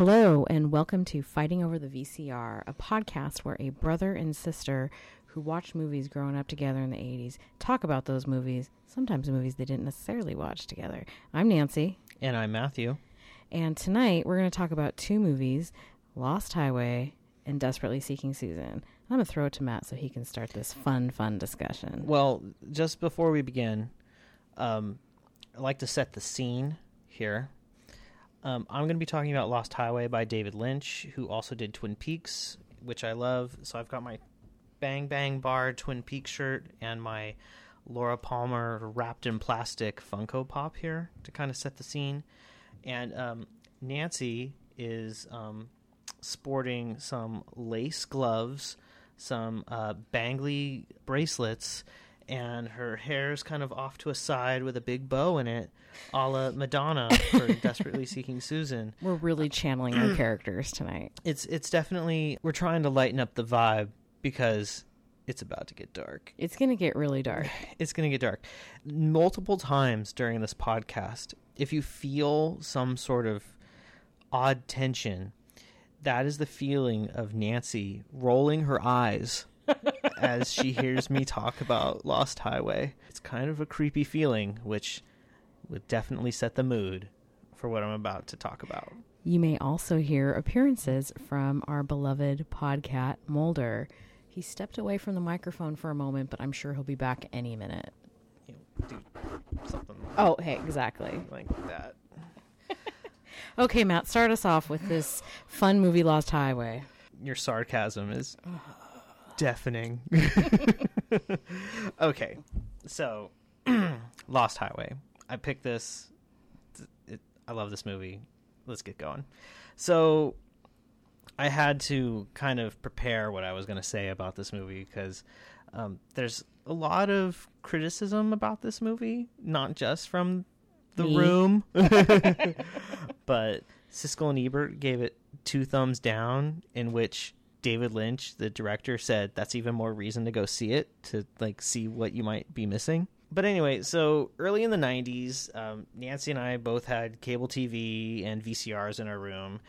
Hello, and welcome to Fighting Over the VCR, a podcast where a brother and sister who watched movies growing up together in the 80s talk about those movies, sometimes movies they didn't necessarily watch together. I'm Nancy, And I'm Matthew. and tonight we're going to talk about two movies Lost Highway and Desperately Seeking Susan. I'm going to throw it to Matt so he can start this fun, fun discussion. Well, just before we begin, um, I'd like to set the scene here. Um, I'm going to be talking about Lost Highway by David Lynch, who also did Twin Peaks, which I love. So I've got my Bang Bang Bar Twin Peaks shirt and my Laura Palmer wrapped in plastic Funko Pop here to kind of set the scene. And um, Nancy is um, sporting some lace gloves, some uh, bangly bracelets, and her hair's kind of off to a side with a big bow in it, a la Madonna for Desperately Seeking Susan. We're really uh, channeling our characters tonight. It's it's definitely we're trying to lighten up the vibe because it's about to get dark. It's going to get really dark. It's going to get dark. Multiple times during this podcast, if you feel some sort of odd tension, that is the feeling of Nancy rolling her eyes as she hears me talk about Lost Highway. It's kind of a creepy feeling, which would definitely set the mood for what I'm about to talk about. You may also hear appearances from our beloved podcat Mulder. He stepped away from the microphone for a moment, but I'm sure he'll be back any minute. You know, do something Oh, hey, exactly. like that. Okay, Matt, start us off with this fun movie, Lost Highway. Your sarcasm is deafening. okay, so Lost Highway. I picked this. It, I love this movie. Let's get going. So I had to kind of prepare what I was going to say about this movie because um, there's a lot of criticism about this movie, not just from the Me. room, but Siskel and Ebert gave it two thumbs down, in which David Lynch, the director, said that's even more reason to go see it to like see what you might be missing. But anyway, so early in the '90s, um, Nancy and I both had cable TV and VCRs in our room,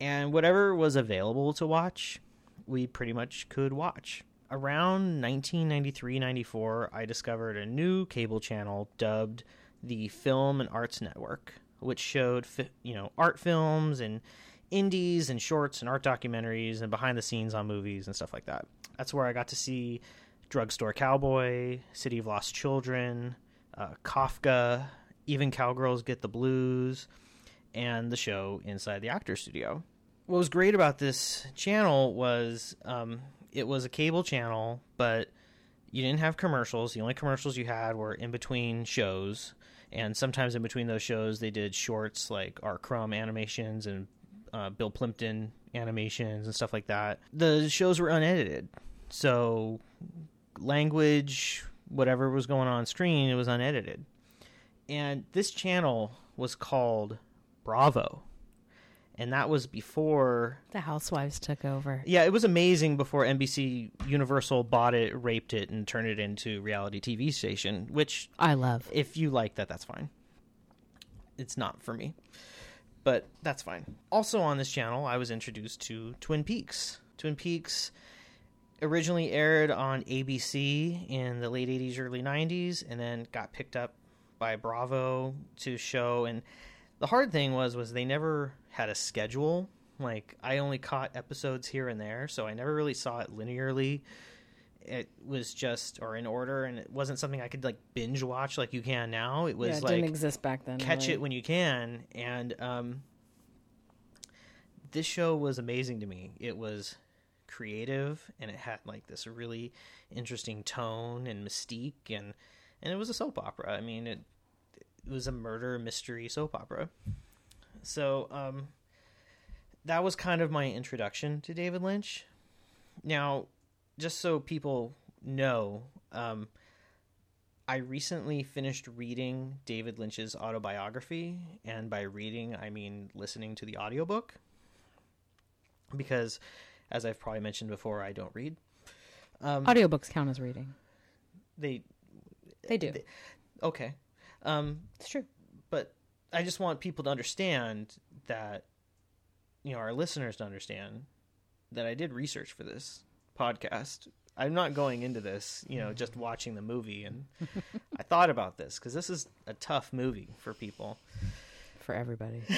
and whatever was available to watch, we pretty much could watch. Around 1993-94, I discovered a new cable channel dubbed the Film and Arts Network, which showed you know art films and indies and shorts and art documentaries and behind the scenes on movies and stuff like that. That's where I got to see Drugstore Cowboy, City of Lost Children, uh, Kafka, even Cowgirls Get the Blues, and the show Inside the Actor Studio. What was great about this channel was um, it was a cable channel, but you didn't have commercials. The only commercials you had were in between shows, and sometimes in between those shows, they did shorts like R. Crumb animations and uh, Bill Plympton animations and stuff like that. The shows were unedited, so language, whatever was going on screen, it was unedited. And this channel was called Bravo. And that was before The Housewives took over. yeah, it was amazing before NBC Universal bought it, raped it, and turned it into reality TV station. Which, I love. if you like that, that's fine. It's not for me, but that's fine. Also on this channel, I was introduced to Twin Peaks. Twin Peaks originally aired on ABC in the late '80s, early '90s, and then got picked up by Bravo to show. And the hard thing was, was they never had a schedule. Like I only caught episodes here and there, so I never really saw it linearly. It was just or in order, and it wasn't something I could like binge watch like you can now. It was yeah, it like didn't exist back then. catch really. it when you can and um this show was amazing to me it was creative and it had like this really interesting tone and mystique and and it was a soap opera i mean it it was a murder mystery soap opera so um that was kind of my introduction to david lynch now just so people know um I recently finished reading David Lynch's autobiography, and by reading, I mean listening to the audiobook. Because, as I've probably mentioned before, I don't read. Um, Audiobooks count as reading. they They do. They- okay, um, it's true. but I just want people to understand that you know our listeners to understand that I did research for this podcast. I'm not going into this, you know, mm. just watching the movie, and I thought about this because this is a tough movie for people. For everybody.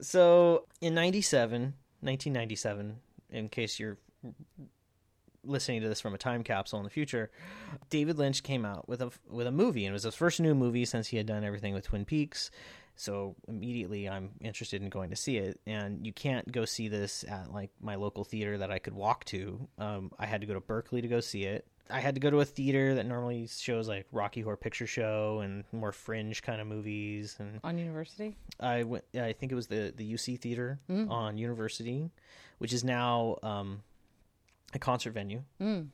So in 97, 1997, in case you're listening to this from a time capsule in the future, David Lynch came out with a with a movie, and it was his first new movie since he had done everything with Twin Peaks. So immediately, I'm interested in going to see it, and you can't go see this at like my local theater that I could walk to. Um, I had to go to Berkeley to go see it. I had to go to a theater that normally shows like Rocky Horror Picture Show and more fringe kind of movies, and On University? I went. I think it was the the UC Theater on University, which is now um, a concert venue, Mm.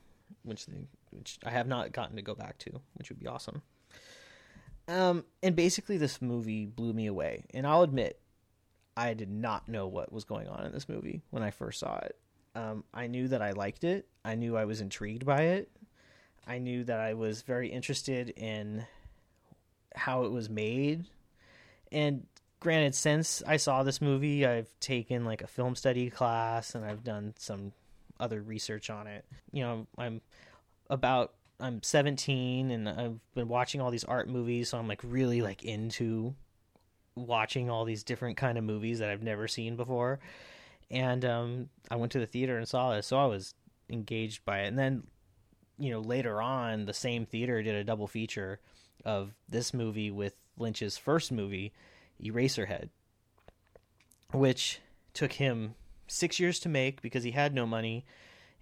which they, which I have not gotten to go back to, which would be awesome. Um, and basically, this movie blew me away, and I'll admit, I did not know what was going on in this movie when I first saw it. Um, I knew that I liked it. I knew I was intrigued by it. I knew that I was very interested in how it was made. And granted, since I saw this movie, I've taken like a film study class and I've done some other research on it. You know, I'm about I'm 17 and I've been watching all these art movies, so I'm like really like into watching all these different kind of movies that I've never seen before. And um, I went to the theater and saw this, so I was engaged by it. And then, you know, later on, the same theater did a double feature of this movie with Lynch's first movie, Eraserhead, which took him six years to make because he had no money.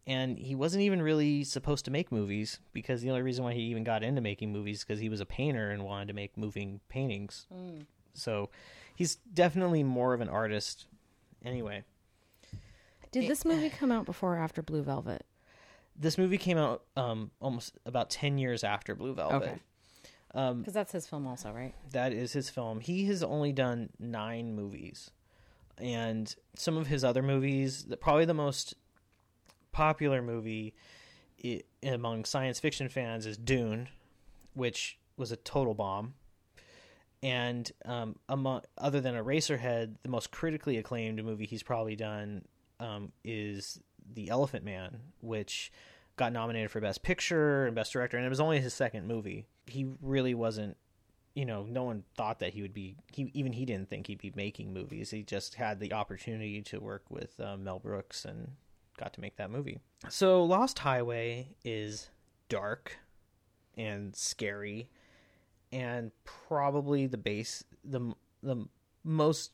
And he wasn't even really supposed to make movies because the only reason why he even got into making movies because he was a painter and wanted to make moving paintings. Mm. So he's definitely more of an artist. Anyway, Did eh, this movie eh. come out before or after Blue Velvet? this movie came out um, almost about 10 years after Blue Velvet. Okay. Um, because that's his film, also, right? That is his film. He has only done nine movies. And some of his other movies, the- probably the most popular movie i- among science fiction fans is Dune, which was a total bomb. And um, among, other than Eraserhead, the most critically acclaimed movie he's probably done um, is The Elephant Man, which got nominated for Best Picture and Best Director, and it was only his second movie. He really wasn't, you know, no one thought that he would be. He even he didn't think he'd be making movies. He just had the opportunity to work with uh, Mel Brooks and got to make that movie. So Lost Highway is dark and scary, and probably the base the the most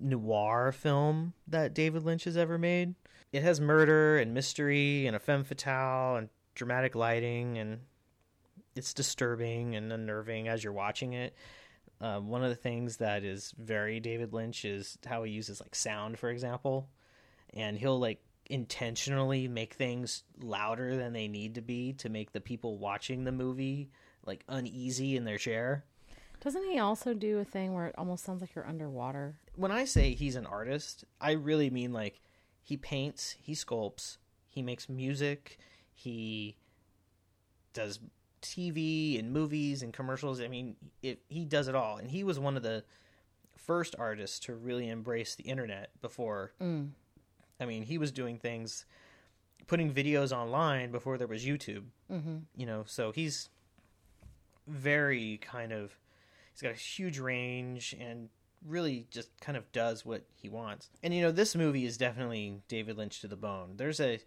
noir film that David Lynch has ever made. It has murder and mystery and a femme fatale and dramatic lighting and it's disturbing and unnerving as you're watching it. Uh, one of the things that is very David Lynch is how he uses like sound, for example, and he'll like intentionally make things louder than they need to be to make the people watching the movie like uneasy in their chair. Doesn't he also do a thing where it almost sounds like you're underwater? when I say he's an artist, I really mean like he paints, he sculpts, he makes music, he does TV and movies and commercials. I mean, it, he does it all. And he was one of the first artists to really embrace the internet before. Mm. I mean, he was doing things, putting videos online before there was YouTube. Mm-hmm. You know, so he's very kind of he's got a huge range and really just kind of does what he wants. And you know, this movie is definitely David Lynch to the bone. There's a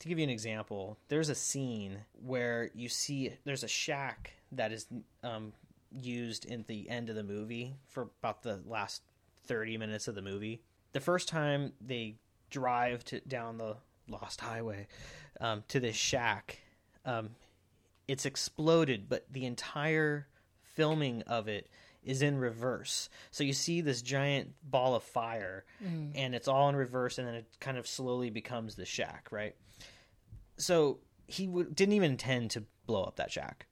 to give you an example, there's a scene where you see there's a shack that is um, used in the end of the movie for about the last 30 minutes of the movie. The first time they drive to down the lost highway um, to this shack, um, it's exploded, but the entire filming of it is in reverse. So you see this giant ball of fire, and it's all in reverse, and then it kind of slowly becomes the shack, right? So he w- didn't even intend to blow up that shack.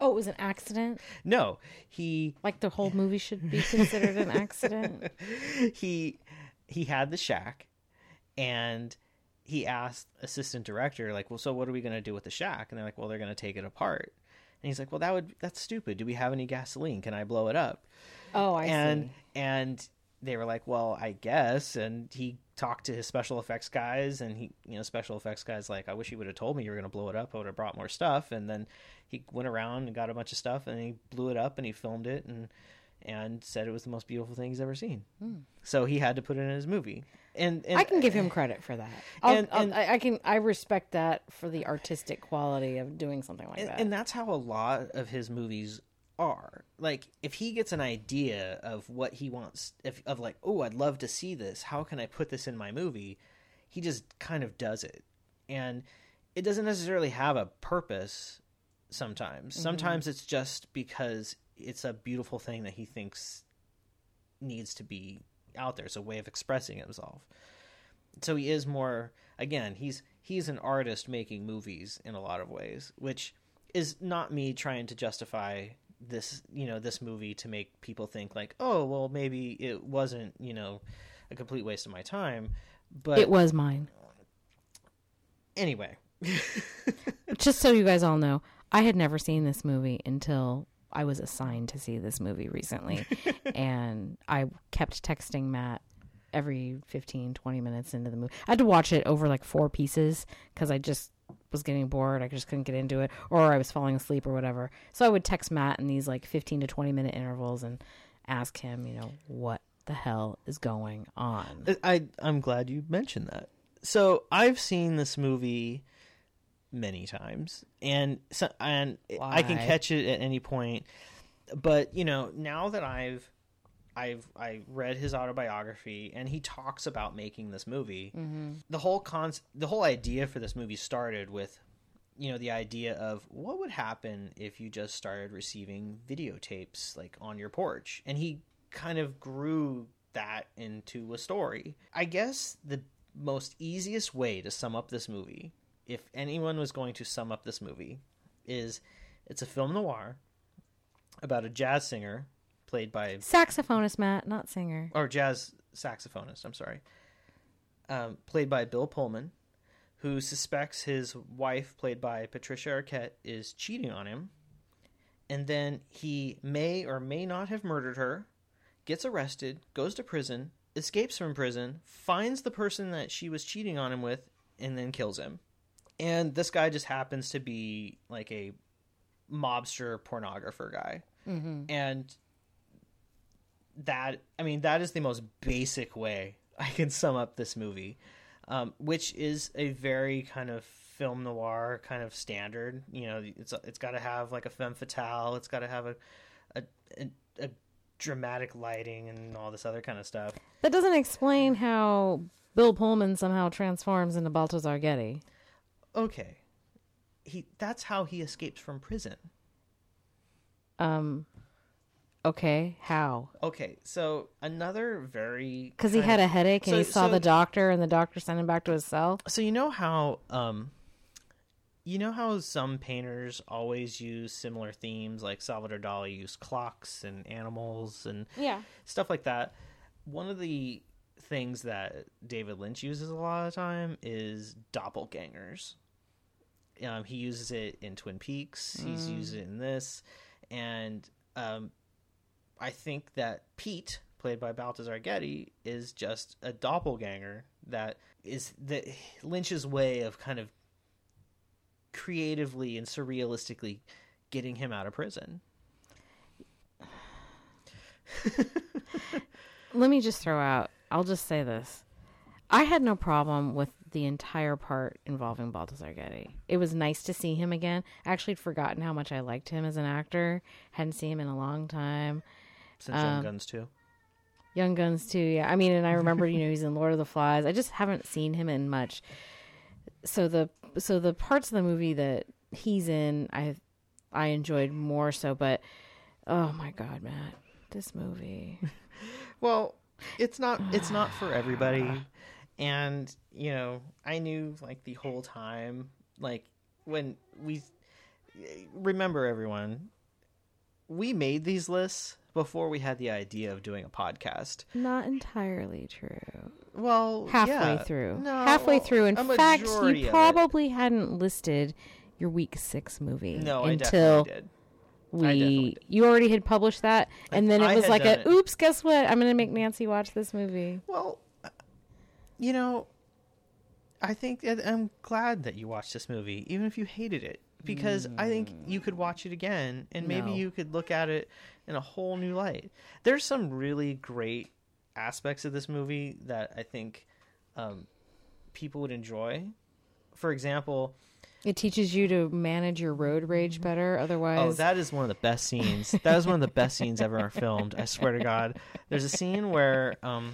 Oh, it was an accident? No, he Like the whole movie should be considered an accident? he he had the shack, and he asked assistant director like, "Well, so what are we going to do with the shack?" And they're like, "Well, they're going to take it apart." And he's like, "Well, that would that's stupid. Do we have any gasoline? Can I blow it up?" Oh, I and see. and they were like, "Well, I guess." And he talked to his special effects guys, and he, you know, special effects guys like, "I wish you would have told me you were going to blow it up. I would have brought more stuff." And then he went around and got a bunch of stuff, and he blew it up, and he filmed it, and and said it was the most beautiful thing he's ever seen. Hmm. So he had to put it in his movie. And, and I can give him credit for that. I'll, And- I'll- I can. I respect that for the artistic quality of doing something like and, that. and that's how a lot of his movies are like if he gets an idea of what he wants if of like oh i'd love to see this how can i put this in my movie he just kind of does it and it doesn't necessarily have a purpose sometimes mm-hmm. sometimes it's just because it's a beautiful thing that he thinks needs to be out there. It's a way of expressing himself. So he is more again he's he's an artist making movies in a lot of ways which is not me trying to justify this you know this movie to make people think like oh well maybe it wasn't you know a complete waste of my time but it was mine. anyway. Just so you guys all know, I had never seen this movie until I was assigned to see this movie recently. and I kept texting Matt every 15, 20 minutes into the movie. I had to watch it over like four pieces because I just was getting bored. I just couldn't get into it, or I was falling asleep or whatever. So I would text Matt in these like 15 to 20 minute intervals and ask him, you know, what the hell is going on. I I'm glad you mentioned that. So I've seen this movie many times, and so, and I can catch it at any point. But you know, now that I've I've I read his autobiography, and he talks about making this movie. Mm-hmm. The whole con the whole idea for this movie started with you know the idea of what would happen if you just started receiving videotapes like on your porch and he kind of grew that into a story i guess the most easiest way to sum up this movie if anyone was going to sum up this movie is it's a film noir about a jazz singer played by Saxophonist Matt, not singer. or jazz saxophonist, I'm sorry, um, played by Bill Pullman, who suspects his wife, played by Patricia Arquette, is cheating on him. And then he may or may not have murdered her, gets arrested, goes to prison, escapes from prison, finds the person that she was cheating on him with, and then kills him. And this guy just happens to be like a mobster pornographer guy. And that I mean that is the most basic way I can sum up this movie, um, which is a very kind of film noir kind of standard. You know, it's it's got to have like a femme fatale. It's got to have a a, a a dramatic lighting and all this other kind of stuff. That doesn't explain how Bill Pullman somehow transforms into Balthazar Getty. Okay, he that's how he escapes from prison. Um, okay, how? Okay, so another very Because he had of- a headache and So- he saw so- the doctor, and the doctor sent him back to his cell. So you know how um you know how some painters always use similar themes like Salvador Dali used clocks and animals and Yeah. stuff like that. One of the things that David Lynch uses a lot of time is doppelgangers. Um, he uses it in Twin Peaks. He's used it in this, and um, I think that Pete, played by Balthazar Getty, is just a doppelganger that is the Lynch's way of kind of creatively and surrealistically getting him out of prison. Let me just throw out, I'll just say this. I had no problem with the entire part involving Balthazar Getty. It was nice to see him again. I actually had forgotten how much I liked him as an actor. Hadn't seen him in a long time. Since Young um, Guns too. Young Guns too, yeah. I mean, and I remember, you know, he's in Lord of the Flies. I just haven't seen him in much. So the so the parts of the movie that he's in, I I enjoyed more so. But oh my god, Matt, this movie. Well, it's not it's not for everybody. And, you know, I knew like the whole time like when we remember everyone we made these lists before we had the idea of doing a podcast. Not entirely true. Well, Halfway yeah. through. No, Halfway through. In fact, you probably hadn't listed your week six movie No, I until definitely did. we you already had published that, and then it I was like a it. oops, guess what? I'm gonna make Nancy watch this movie. Well, you know, I think that I'm glad that you watched this movie, even if you hated it, because I think you could watch it again and maybe No. you could look at it in a whole new light. There's some really great aspects of this movie that I think um, people would enjoy. For example, It teaches you to manage your road rage better. Otherwise, Oh, that is one of the best scenes. That is one of the best scenes ever filmed. I swear to God. There's a scene where um,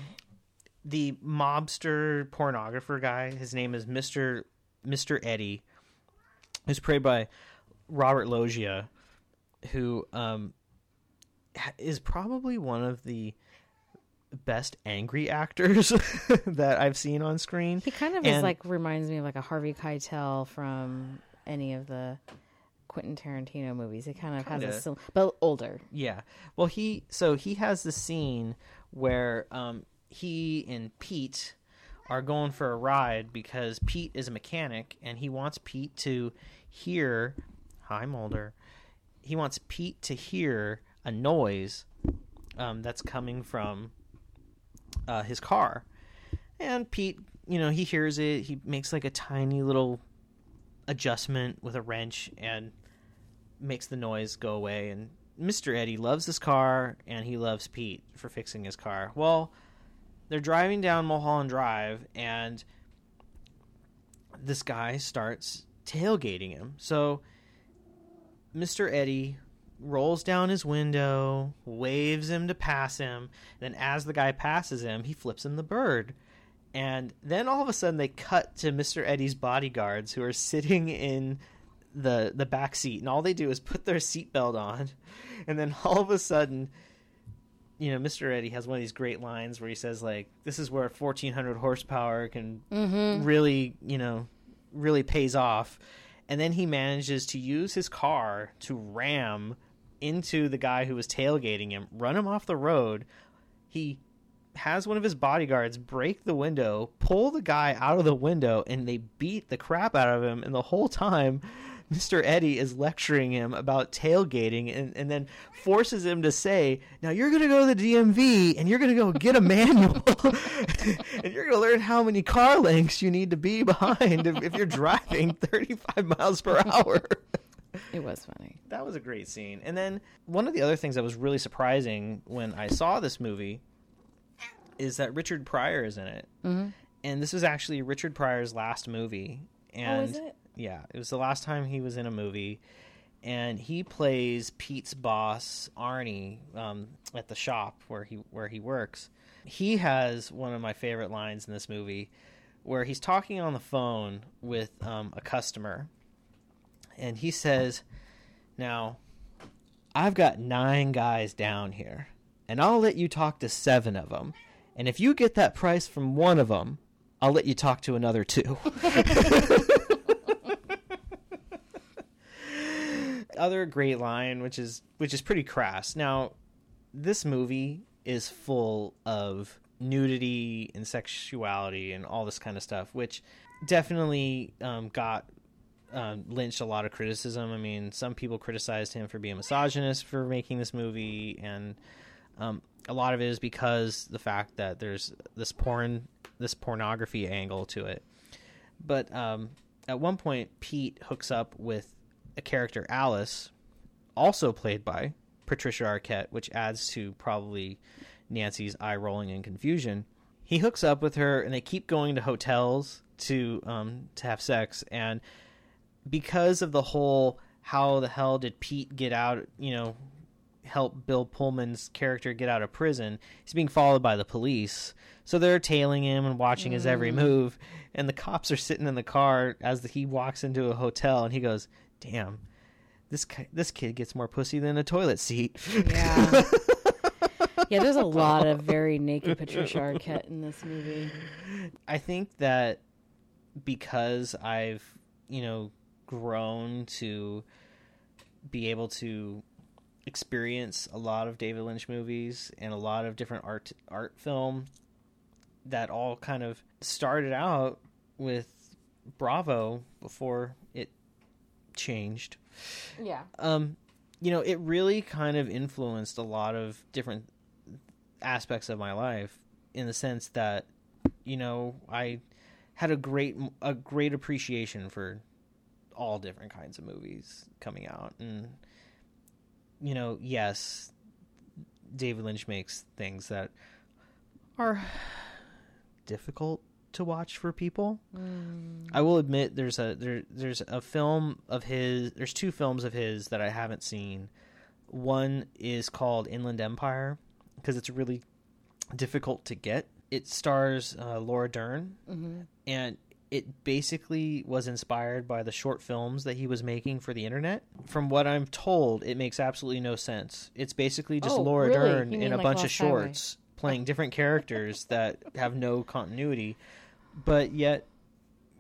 the mobster pornographer guy, his name is Mister Mister Eddie, who's played by Robert Loggia, who um, is probably one of the best angry actors that I've seen on screen. he kind of is like reminds me of like a Harvey Keitel from any of the Quentin Tarantino movies. It kind of has Kinda. a sim- but older. Yeah. Well, he so he has the scene where um he and Pete are going for a ride because Pete is a mechanic and he wants Pete to hear hi Mulder. He wants Pete to hear a noise um, that's coming from uh, his car. And Pete, you know, he hears it. He makes like a tiny little adjustment with a wrench and makes the noise go away. And Mr. Eddie loves his car and he loves Pete for fixing his car. Well, they're driving down Mulholland Drive and this guy starts tailgating him. So Mr. Eddie rolls down his window, waves him to pass him. Then, as the guy passes him, he flips him the bird. And then all of a sudden, they cut to Mr. Eddie's bodyguards who are sitting in the the back seat, and all they do is put their seatbelt on. And then all of a sudden, you know, Mr. Eddie has one of these great lines where he says, like, "This is where 1400 horsepower can mm-hmm. really, you know, really pays off." And then he manages to use his car to ram into the guy who was tailgating him, run him off the road. He has one of his bodyguards break the window, pull the guy out of the window, and they beat the crap out of him. And the whole time, Mr. Eddie is lecturing him about tailgating and, and then forces him to say, Now you're going to go to the DMV and you're going to go get a manual and you're going to learn how many car lengths you need to be behind if, if you're driving 35 miles per hour. It was funny. that was a great scene. And then one of the other things that was really surprising when I saw this movie is that Richard Pryor is in it. Mm-hmm. And this was actually Richard Pryor's last movie. And Oh, is it? Yeah, it was the last time he was in a movie. And he plays Pete's boss, Arnie, um, at the shop where he where he works. He has one of my favorite lines in this movie, where he's talking on the phone with um, a customer, and he says, "Now, I've got nine guys down here, and I'll let you talk to seven of them. And if you get that price from one of them, I'll let you talk to another two. Other great line, which is which is pretty crass. Now, this movie is full of nudity and sexuality and all this kind of stuff, which definitely um, got um, Lynch a lot of criticism. I mean, some people criticized him for being misogynist for making this movie, and um, a lot of it is because the fact that there's this porn, this pornography angle to it. But um, at one point, Pete hooks up with a character Alice, also played by Patricia Arquette, which adds to probably Nancy's eye rolling and confusion. He hooks up with her, and they keep going to hotels to um, to have sex, and because of the whole how the hell did Pete get out, you know, help Bill Pullman's character get out of prison, he's being followed by the police. So they're tailing him and watching his every move, and the cops are sitting in the car as he walks into a hotel, and he goes, "Damn, this ki- this kid gets more pussy than a toilet seat." Yeah. yeah, there's a lot of very naked Patricia Arquette in this movie. I think that because I've, you know, grown to be able to experience a lot of David Lynch movies and a lot of different art art film that all kind of started out with Bravo before it changed. Yeah. Um you know, it really kind of influenced a lot of different aspects of my life in the sense that, you know, I had a great a great appreciation for all different kinds of movies coming out and you know, yes, David Lynch makes things that are difficult to watch for people. Mm. I will admit there's a there there's a film of his there's two films of his that I haven't seen. One is called Inland Empire because it's really difficult to get. It stars uh, Laura Dern hmm and it basically was inspired by the short films that he was making for the internet. From what I'm told, it makes absolutely no sense. It's basically just Oh, Laura really? Dern in mean a like bunch of shorts. Highway? Playing different characters that have no continuity, but yet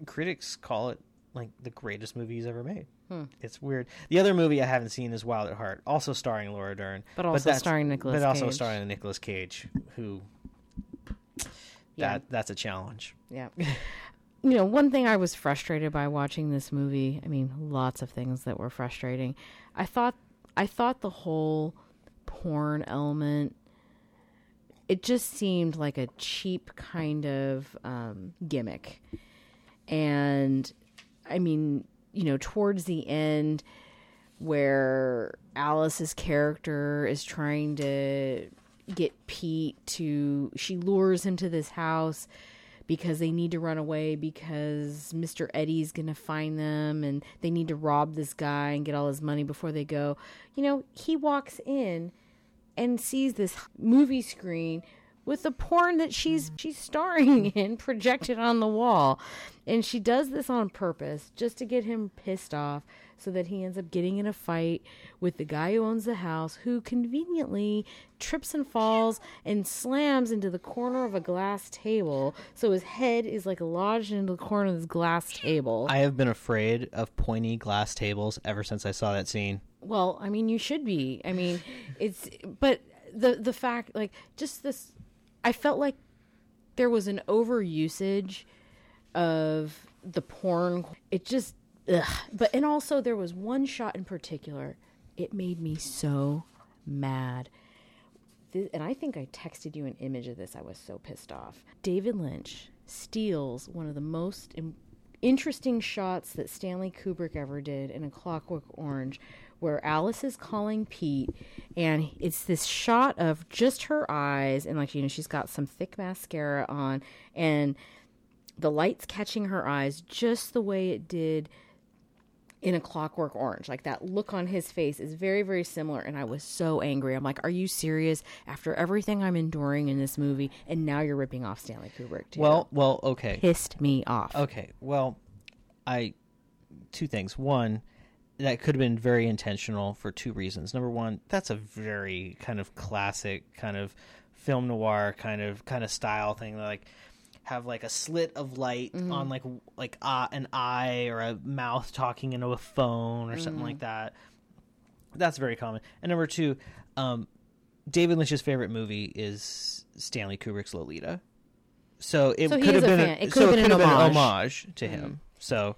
critics call it like the greatest movie he's ever made. Hmm. It's weird. The other movie I haven't seen is Wild at Heart, also starring Laura Dern, But also that's- starring Nicolas but also Cage. starring Nicolas Cage, who Yeah. that that's a challenge. Yeah. you know, one thing I was frustrated by watching this movie, I mean, lots of things that were frustrating. I thought I thought the whole porn element it just seemed like a cheap kind of um, gimmick. And I mean, you know, towards the end where Alice's character is trying to get Pete to she lures him to this house because they need to run away because Mr. Eddie's going to find them and they need to rob this guy and get all his money before they go. You know, he walks in and sees this movie screen with the porn that she's she's starring in projected on the wall. And she does this on purpose just to get him pissed off so that he ends up getting in a fight with the guy who owns the house who conveniently trips and falls and slams into the corner of a glass table so his head is like lodged into the corner of this glass table. I have been afraid of pointy glass tables ever since I saw that scene. Well, I mean, you should be. I mean, it's but the the fact like just this I felt like there was an overusage of the porn. It just ugh. but and also there was one shot in particular. It made me so mad. This, and I think I texted you an image of this. I was so pissed off. David Lynch steals one of the most im- interesting shots that Stanley Kubrick ever did in A Clockwork Orange, where Alice is calling Pete, and it's this shot of just her eyes, and like, you know, she's got some thick mascara on, and the light's catching her eyes just the way it did in a clockwork orange like that look on his face is very very similar and i was so angry i'm like are you serious after everything i'm enduring in this movie and now you're ripping off stanley kubrick too Well, well, okay. pissed me off Okay. Well, I two things. One, that could have been very intentional for two reasons. Number one, that's a very kind of classic kind of film noir kind of kind of style thing. Like have like a slit of light on like like uh, an eye or a mouth talking into a phone or something like that. That's very common. And number two, um, David Lynch's favorite movie is Stanley Kubrick's Lolita. So it So could have been a, It so could have been an have been an homage. homage to him. So,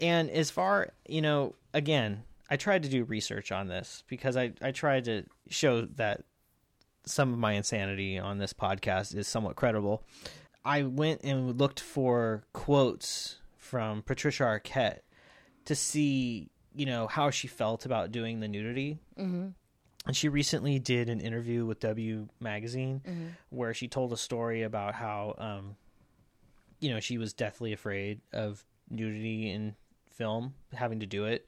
and as far you know, again, I tried to do research on this because I I tried to show that some of my insanity on this podcast is somewhat credible. I went and looked for quotes from Patricia Arquette to see, you know, how she felt about doing the nudity. mm-hmm. And she recently did an interview with W Magazine Mm-hmm. where she told a story about how, um, you know, she was deathly afraid of nudity in film, having to do it.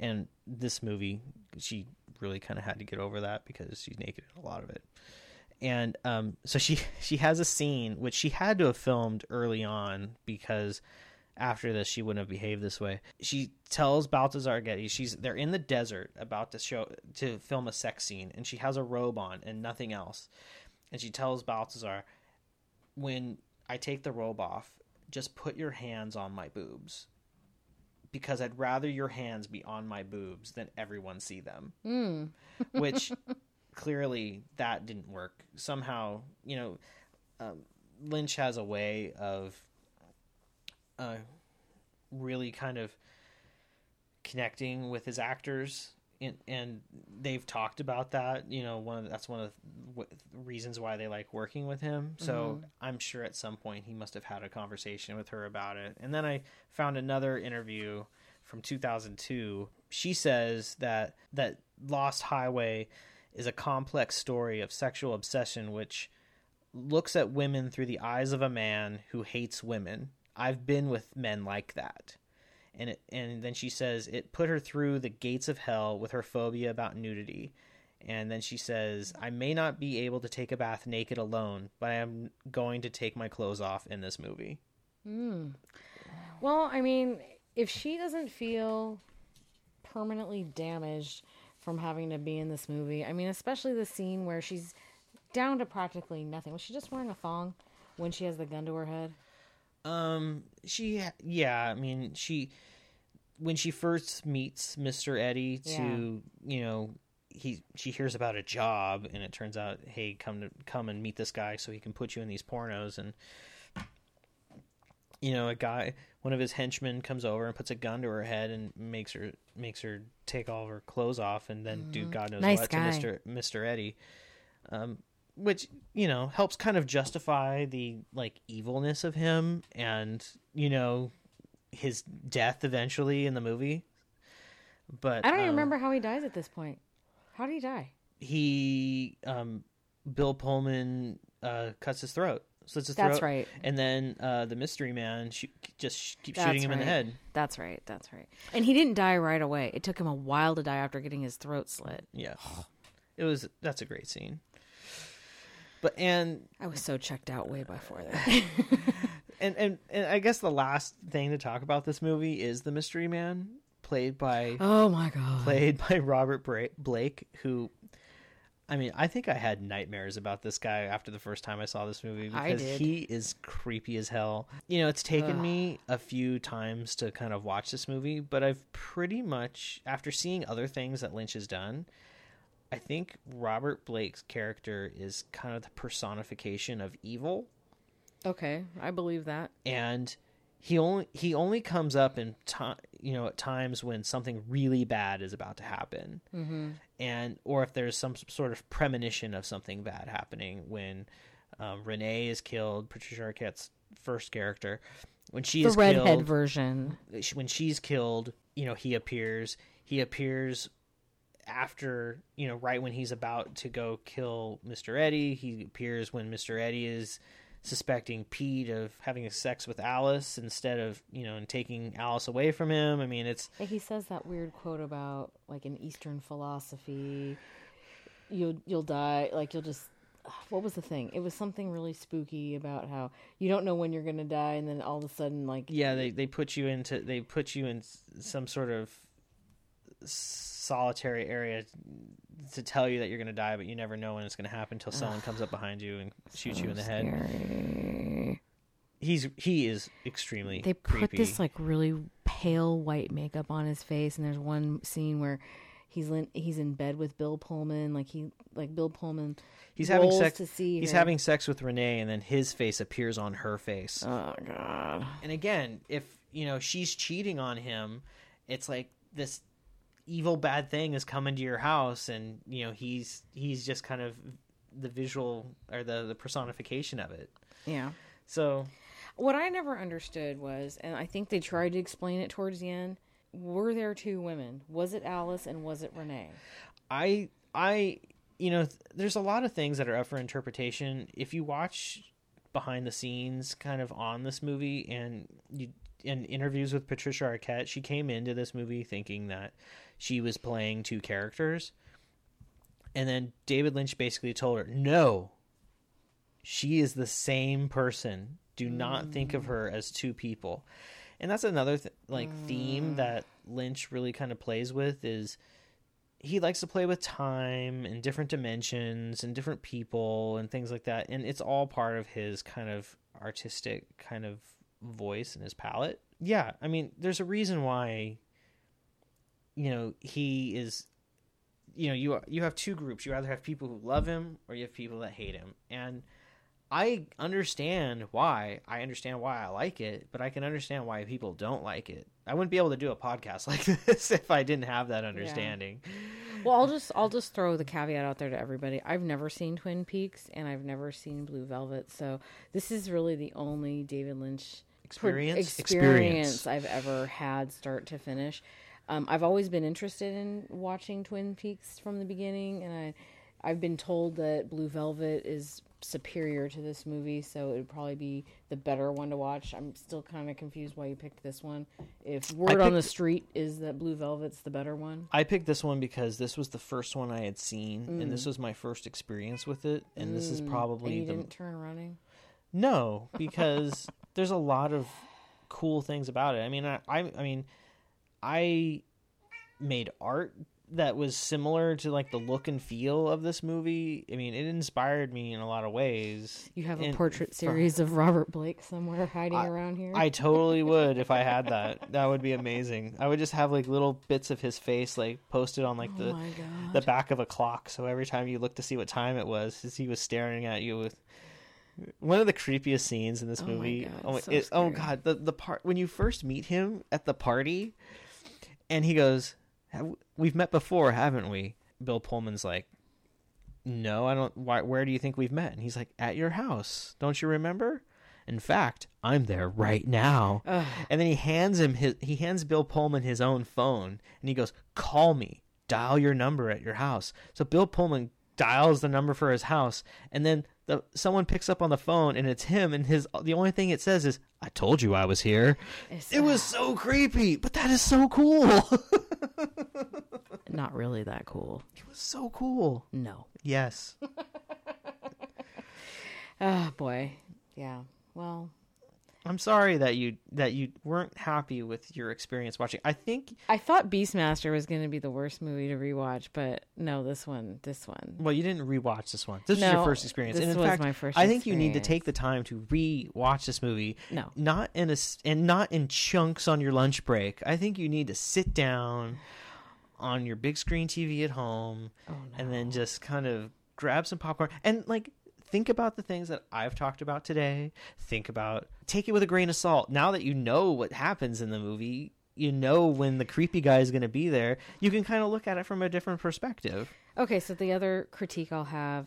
And this movie, she really kind of had to get over that because she's naked in a lot of it. And um, so she she has a scene which she had to have filmed early on because after this she wouldn't have behaved this way. She tells Balthazar Getty she's they're in the desert about to show to film a sex scene and she has a robe on and nothing else. And she tells Balthazar when I take the robe off, just put your hands on my boobs. Because I'd rather your hands be on my boobs than everyone see them. mm. Which clearly that didn't work. Somehow, you know, um, Lynch has a way of uh, really kind of connecting with his actors and, and they've talked about that. You know, one of that's one of the reasons why they like working with him. So mm-hmm. I'm sure at some point he must have had a conversation with her about it. And then I found another interview from 2002. She says that that Lost Highway is a complex story of sexual obsession which looks at women through the eyes of a man who hates women. I've been with men like that. And it, and then she says it put her through the gates of hell with her phobia about nudity. And then she says, I may not be able to take a bath naked alone, but I am going to take my clothes off in this movie. Hmm. Well, I mean, if she doesn't feel permanently damaged from having to be in this movie, I mean, especially the scene where she's down to practically nothing. Was she just wearing a thong when she has the gun to her head? Um, she, yeah, I mean, she, when she first meets Mr. Eddie to, you know, he, she hears about a job and it turns out, hey, come to, come and meet this guy so he can put you in these pornos. And, you know, a guy, one of his henchmen comes over and puts a gun to her head and makes her, makes her take all of her clothes off and then do God knows Nice what guy. to Mr. Mr. Eddie. Um, which you know helps kind of justify the like evilness of him and you know his death eventually in the movie but I don't even um, remember how he dies at this point. How did he die? he um bill pullman uh cuts his throat slits his That's throat right. and then uh the mystery man sh- just sh- keeps That's shooting him in the head That's right. That's right. And he didn't die right away. It took him a while to die after getting his throat slit. yeah it was that's a great scene but and I was so checked out way before that. and, and and I guess the last thing to talk about this movie is the mystery man, played by oh my god. played by Robert Bra- Blake, who. I mean, I think I had nightmares about this guy after the first time I saw this movie I because did. he is creepy as hell. You know, it's taken me a few times to kind of watch this movie, but I've pretty much, after seeing other things that Lynch has done, I think Robert Blake's character is kind of the personification of evil Okay, I believe that. and he only he only comes up in time you know at times when something really bad is about to happen mm-hmm. and or if there's some sort of premonition of something bad happening when um, renee is killed patricia arquette's first character when she The is redhead killed version. when she's killed you know he appears he appears after you know right when he's about to go kill mr eddie he appears when mr eddie is suspecting pete of having sex with alice instead of you know and taking alice away from him i mean it's he says that weird quote about like an Eastern philosophy, you'll you'll die like you'll just. What was the thing? It was something really spooky about how you don't know when you're gonna die, and then all of a sudden, like yeah they, they put you into they put you in some sort of solitary area to tell you that you're going to die but you never know when it's going to happen until someone comes up behind you and shoots you in the head scary. he's he is extremely They put creepy. this like really pale white makeup on his face, and there's one scene where he's in, he's in bed with Bill Pullman, like he like Bill Pullman. He's having sex. to see he's her. having sex with Renee, and then his face appears on her face. Oh god. and again, if you know she's cheating on him, it's like this evil bad thing is coming to your house, and you know he's he's just kind of the visual or the the personification of it. Yeah. So What I never understood was, and I think they tried to explain it towards the end. Were there two women? Was it Alice and was it Renee? I I you know th- there's a lot of things that are up for interpretation. If you watch behind the scenes kind of on this movie and you in interviews with Patricia Arquette, she came into this movie thinking that she was playing two characters. And then David Lynch basically told her, "No. She is the same person. Do not think of her as two people." And that's another th- like mm. theme that Lynch really kind of plays with is he likes to play with time and different dimensions and different people and things like that and it's all part of his kind of artistic kind of voice and his palette yeah i mean there's a reason why you know he is you know you you have two groups you either have people who love him or you have people that hate him and I understand why. I understand why I like it, but I can understand why people don't like it. I wouldn't be able to do a podcast like this if I didn't have that understanding. Well, I'll just I'll just throw the caveat out there to everybody. I've never seen Twin Peaks and I've never seen Blue Velvet, so this is really the only David Lynch pro- Experience? experience I've ever had start to finish. Um, I've always been interested in watching Twin Peaks from the beginning, and I I've been told that Blue Velvet is superior to this movie, so it would probably be the better one to watch. I'm still kind of confused why you picked this one. If word on the street is that Blue Velvet's the better one, I picked this one because this was the first one I had seen, and this was my first experience with it. And this is Mm. and probably you the didn't turn running. no, because there's a lot of cool things about it. I mean, I, I, I mean, I made art that was similar to like the look and feel of this movie. I mean, it inspired me in a lot of ways. You have a And portrait series of Robert Blake somewhere hiding I- around here. I totally would if I had that. That would be amazing. I would just have like little bits of his face like posted on like oh the the back of a clock. So every time you look to see what time it was, he was staring at you with one of the creepiest scenes in this Oh my movie. God, oh, so it- oh god, the the part when you first meet him at the party, and he goes, "Have- "We've met before, haven't we?" Bill Pullman's like, "No, I don't. Why? Where do you think we've met?" And he's like, "At your house. Don't you remember?" In fact, I'm there right now. Ugh. And then he hands him his he hands Bill Pullman his own phone and he goes, "Call me. Dial your number at your house." So Bill Pullman dials the number for his house and then the someone picks up on the phone and it's him and his the only thing it says is, "I told you I was here." It's, It was uh, so creepy, but that is so cool. not really that cool. it was so cool. No. Yes. Oh boy. Yeah. Well, I'm sorry that you that you weren't happy with your experience watching. I think I thought Beastmaster was going to be the worst movie to rewatch, but no, this one, this one. Well, you didn't rewatch this one. This was your first experience, this and in was fact, my first I think you need to take the time to re-watch this movie. No. not in a and not in chunks on your lunch break. I think you need to sit down on your big screen TV at home, Oh no. and then just kind of grab some popcorn and like think about the things that I've talked about today. Think about take it with a grain of salt. Now that you know what happens in the movie, you know when the creepy guy is going to be there. You can kind of look at it from a different perspective. Okay, so the other critique I'll have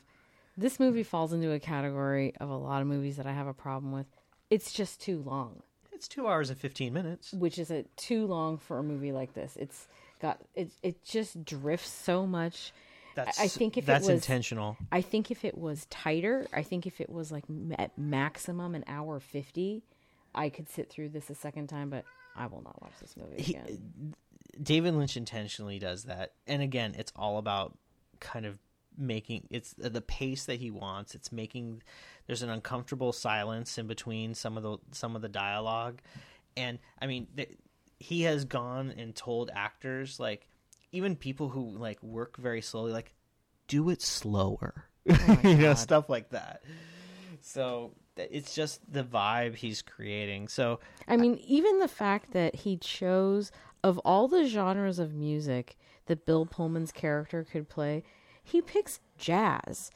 this movie falls into a category of a lot of movies that I have a problem with. It's just too long, It's two hours and fifteen minutes. which is a too long for a movie like this. It's got it it just drifts so much. That's I think if it was- intentional. I think if it was tighter, I think if it was like at maximum an hour 50, I could sit through this a second time, but I will not watch this movie He- again. David Lynch intentionally does that, and again, it's all about kind of making it's uh, the pace that he wants. It's making there's an uncomfortable silence in between some of the some of the dialogue, and I mean th- he has gone and told actors like even people who like work very slowly like do it slower, oh my you know stuff like that. So it's just the vibe he's creating. So I mean, even the fact that he chose of all the genres of music that Bill Pullman's character could play, he picks jazz.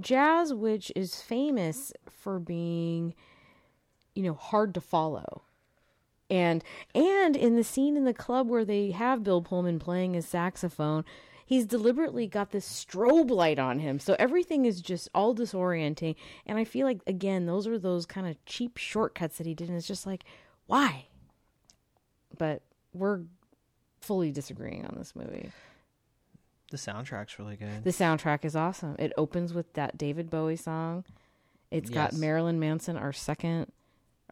Jazz which is famous for being you know, hard to follow. And and in the scene in the club where they have Bill Pullman playing his saxophone, he's deliberately got this strobe light on him. So everything is just all disorienting. And I feel like again, those are those kind of cheap shortcuts that he did and it's just like, why? But we're fully disagreeing on this movie. the soundtrack's really good. The soundtrack is awesome. It opens with that David Bowie song. It's got Marilyn Manson, our second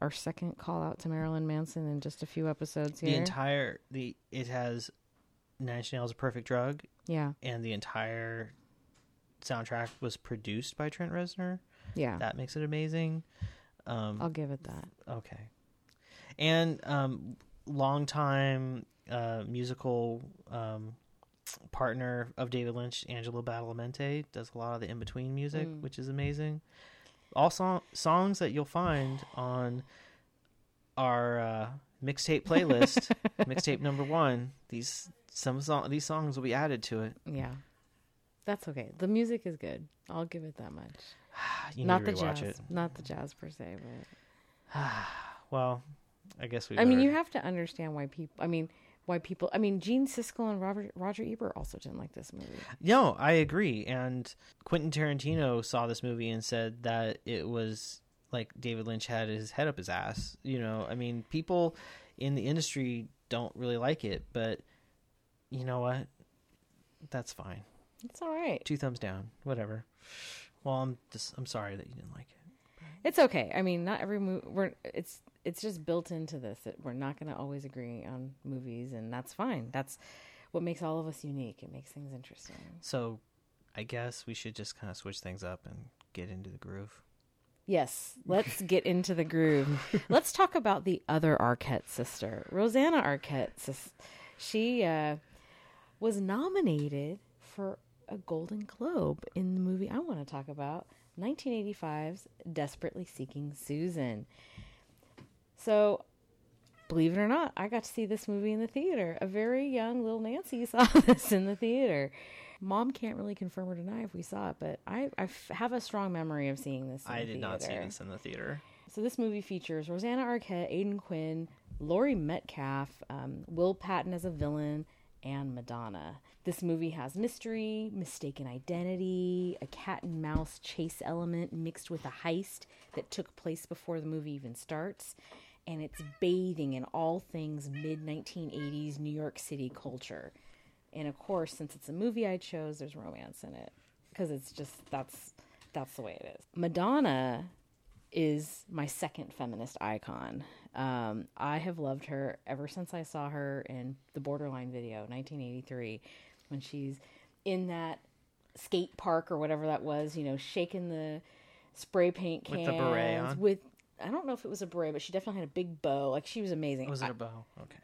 our second call out to Marilyn Manson in just a few episodes here. the entire the it has Nine Inch Nails' "A Perfect Drug," yeah. and the entire soundtrack was produced by Trent Reznor. Yeah. That makes it amazing. Um, I'll give it that. okay, and um, longtime uh, musical um, partner of David Lynch, Angelo Badalamenti, does a lot of the in between music, Mm. which is amazing. All song- songs that you'll find on our uh, mixtape playlist, mixtape number one. These some song these songs will be added to it. Yeah. That's okay. The music is good. I'll give it that much. you not need the jazz, it. not the jazz per se, but Well, I guess we. I mean, you have to understand why people. I mean, why people. I mean, Gene Siskel and Robert Roger Ebert also didn't like this movie. No, I agree. And Quentin Tarantino saw this movie and said that it was like David Lynch had his head up his ass. You know, I mean, people in the industry don't really like it, but you know what? That's fine. It's all right. Two thumbs down, whatever. Well, I'm just I'm sorry that you didn't like it. It's okay. I mean, not every movie. We're it's it's just built into this that we're not going to always agree on movies, and that's fine. That's what makes all of us unique. It makes things interesting. So, I guess we should just kind of switch things up and get into the groove. Yes, let's get into the groove. let's talk about the other Arquette sister, Rosanna Arquette. Sis- She uh, was nominated for a Golden Globe in the movie I want to talk about, 1985's Desperately Seeking Susan. So, believe it or not, I got to see this movie in the theater. A very young little Nancy saw this in the theater. Mom can't really confirm or deny if we saw it, but I, I f- have a strong memory of seeing this. In I the did not see this in the theater. So this movie features Rosanna Arquette, Aidan Quinn, Laurie Metcalf, um, Will Patton as a villain, and Madonna. This movie has mystery, mistaken identity, a cat and mouse chase element mixed with a heist that took place before the movie even starts, and it's bathing in all things mid 1980s New York City culture. And of course, since it's a movie I chose, there's romance in it because it's just that's that's the way it is. Madonna is my second feminist icon. Um, I have loved her ever since I saw her in the Borderline video, 1983, when she's in that skate park or whatever that was, you know, shaking the spray paint With cans the beret on? with. I don't know if it was a beret, but she definitely had a big bow. Like she was amazing. Was it a bow? Okay.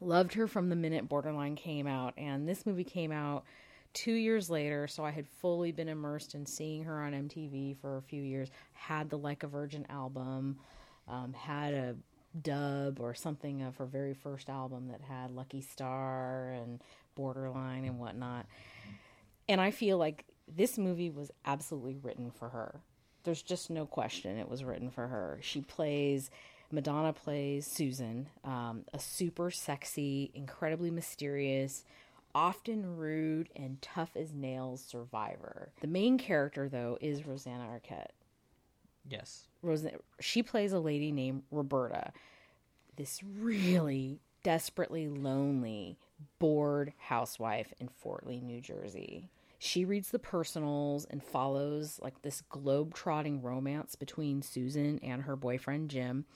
loved her from the minute Borderline came out, and this movie came out two years later. So I had fully been immersed in seeing her on MTV for a few years. Had the Like a Virgin album, um, had a dub or something of her very first album that had Lucky Star and Borderline and whatnot. And I feel like this movie was absolutely written for her. There's just no question it was written for her. She plays, Madonna plays Susan, um, a super sexy, incredibly mysterious, often rude, and tough as nails survivor. The main character, though, is Rosanna Arquette. Yes. Rosanna, she plays a lady named Roberta, this really desperately lonely, bored housewife in Fort Lee, New Jersey. She reads the personals and follows like this globe-trotting romance between Susan and her boyfriend Jim.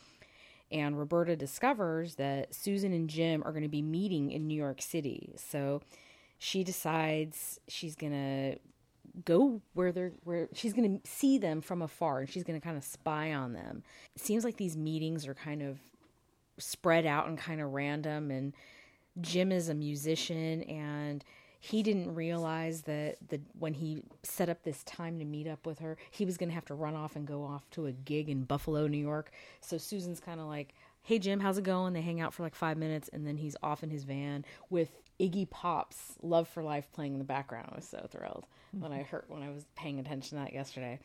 And Roberta discovers that Susan and Jim are going to be meeting in New York City. So she decides she's going to go where they're where she's going to see them from afar and she's going to kind of spy on them. It seems like these meetings are kind of spread out and kind of random and Jim is a musician and he didn't realize that the when he set up this time to meet up with her, he was going to have to run off and go off to a gig in Buffalo, New York. So Susan's kind of like, "Hey Jim, how's it going?" They hang out for like 5 minutes and then he's off in his van with Iggy Pop's Love for Life playing in the background. I was so thrilled when I mm-hmm. heard when I was paying attention to that yesterday.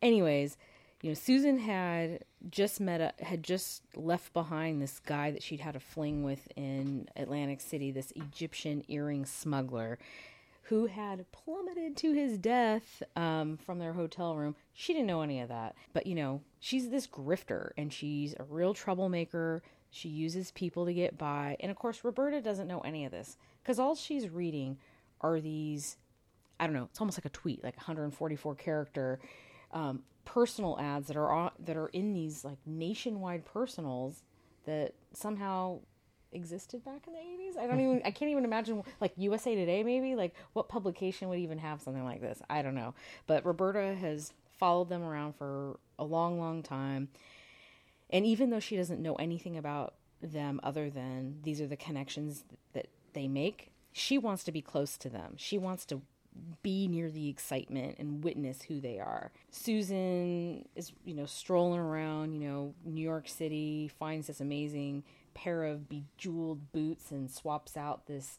Anyways, you know, Susan had just met a had just left behind this guy that she'd had a fling with in Atlantic City, this Egyptian earring smuggler who had plummeted to his death um, from their hotel room. She didn't know any of that. But, you know, she's this grifter and she's a real troublemaker. She uses people to get by. And of course, Roberta doesn't know any of this because all she's reading are these I don't know, it's almost like a tweet, like 144 character um, personal ads that are that are in these like nationwide personals that somehow existed back in the 80s. I don't even I can't even imagine like USA Today maybe like what publication would even have something like this. I don't know. But Roberta has followed them around for a long long time. And even though she doesn't know anything about them other than these are the connections that they make, she wants to be close to them. She wants to be near the excitement and witness who they are. Susan is, you know, strolling around, you know, New York City, finds this amazing pair of bejeweled boots and swaps out this